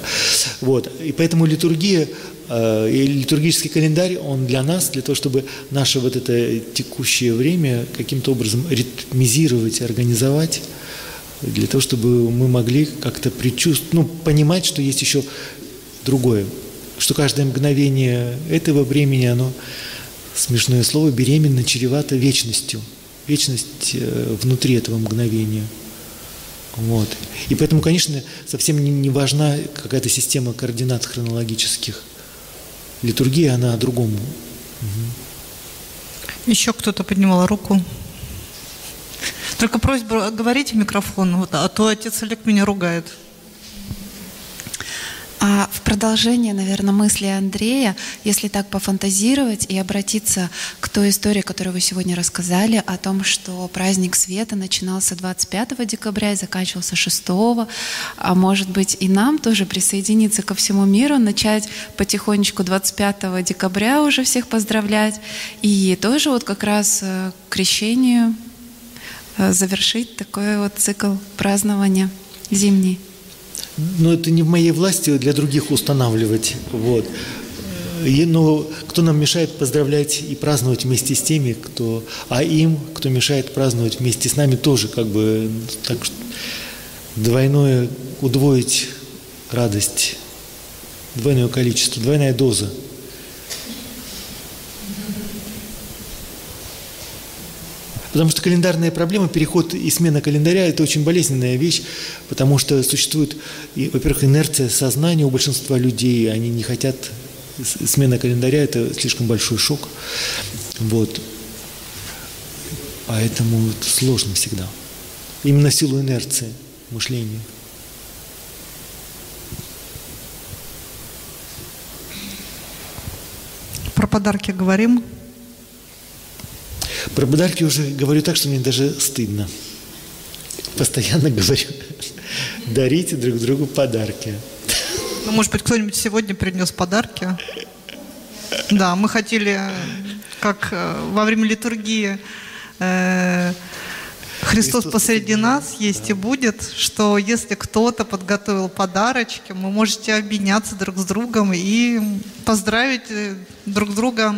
[SPEAKER 2] вот, и поэтому литургия и литургический календарь, он для нас, для того, чтобы наше вот это текущее время каким-то образом ритмизировать, организовать, для того, чтобы мы могли как-то предчувствовать, ну, понимать, что есть еще другое, что каждое мгновение этого времени, оно, смешное слово, беременно, чревато вечностью. Вечность э, внутри этого мгновения. Вот. И поэтому, конечно, совсем не важна какая-то система координат хронологических. Литургия, она о другом.
[SPEAKER 4] Еще кто-то поднимал руку. Только просьба говорите микрофон, вот, а то отец Олег меня ругает.
[SPEAKER 6] А в продолжение, наверное, мысли Андрея, если так пофантазировать и обратиться к той истории, которую вы сегодня рассказали, о том, что праздник света начинался 25 декабря и заканчивался 6, а может быть и нам тоже присоединиться ко всему миру, начать потихонечку 25 декабря уже всех поздравлять, и тоже вот как раз э, к крещению э, завершить такой вот цикл празднования зимний
[SPEAKER 2] но это не в моей власти для других устанавливать. Вот. И, но кто нам мешает поздравлять и праздновать вместе с теми, кто, а им, кто мешает праздновать вместе с нами, тоже как бы так двойное, удвоить радость, двойное количество, двойная доза. Потому что календарная проблема, переход и смена календаря – это очень болезненная вещь, потому что существует, во-первых, инерция сознания у большинства людей, они не хотят смена календаря – это слишком большой шок. Вот. Поэтому сложно всегда. Именно в силу инерции мышления.
[SPEAKER 4] Про подарки говорим.
[SPEAKER 2] Про подарки уже говорю так, что мне даже стыдно. Постоянно говорю, дарите друг другу подарки.
[SPEAKER 4] Ну, может быть, кто-нибудь сегодня принес подарки? Да, мы хотели, как э, во время литургии э, Христос, посреди нас есть да. и будет, что если кто-то подготовил подарочки, вы можете обменяться друг с другом и поздравить э, друг друга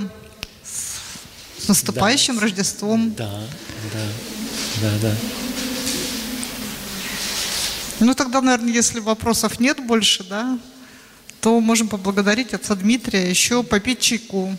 [SPEAKER 4] с наступающим
[SPEAKER 2] да.
[SPEAKER 4] Рождеством.
[SPEAKER 2] Да, да, да, да.
[SPEAKER 4] Ну тогда, наверное, если вопросов нет больше, да, то можем поблагодарить отца Дмитрия, еще попить чайку.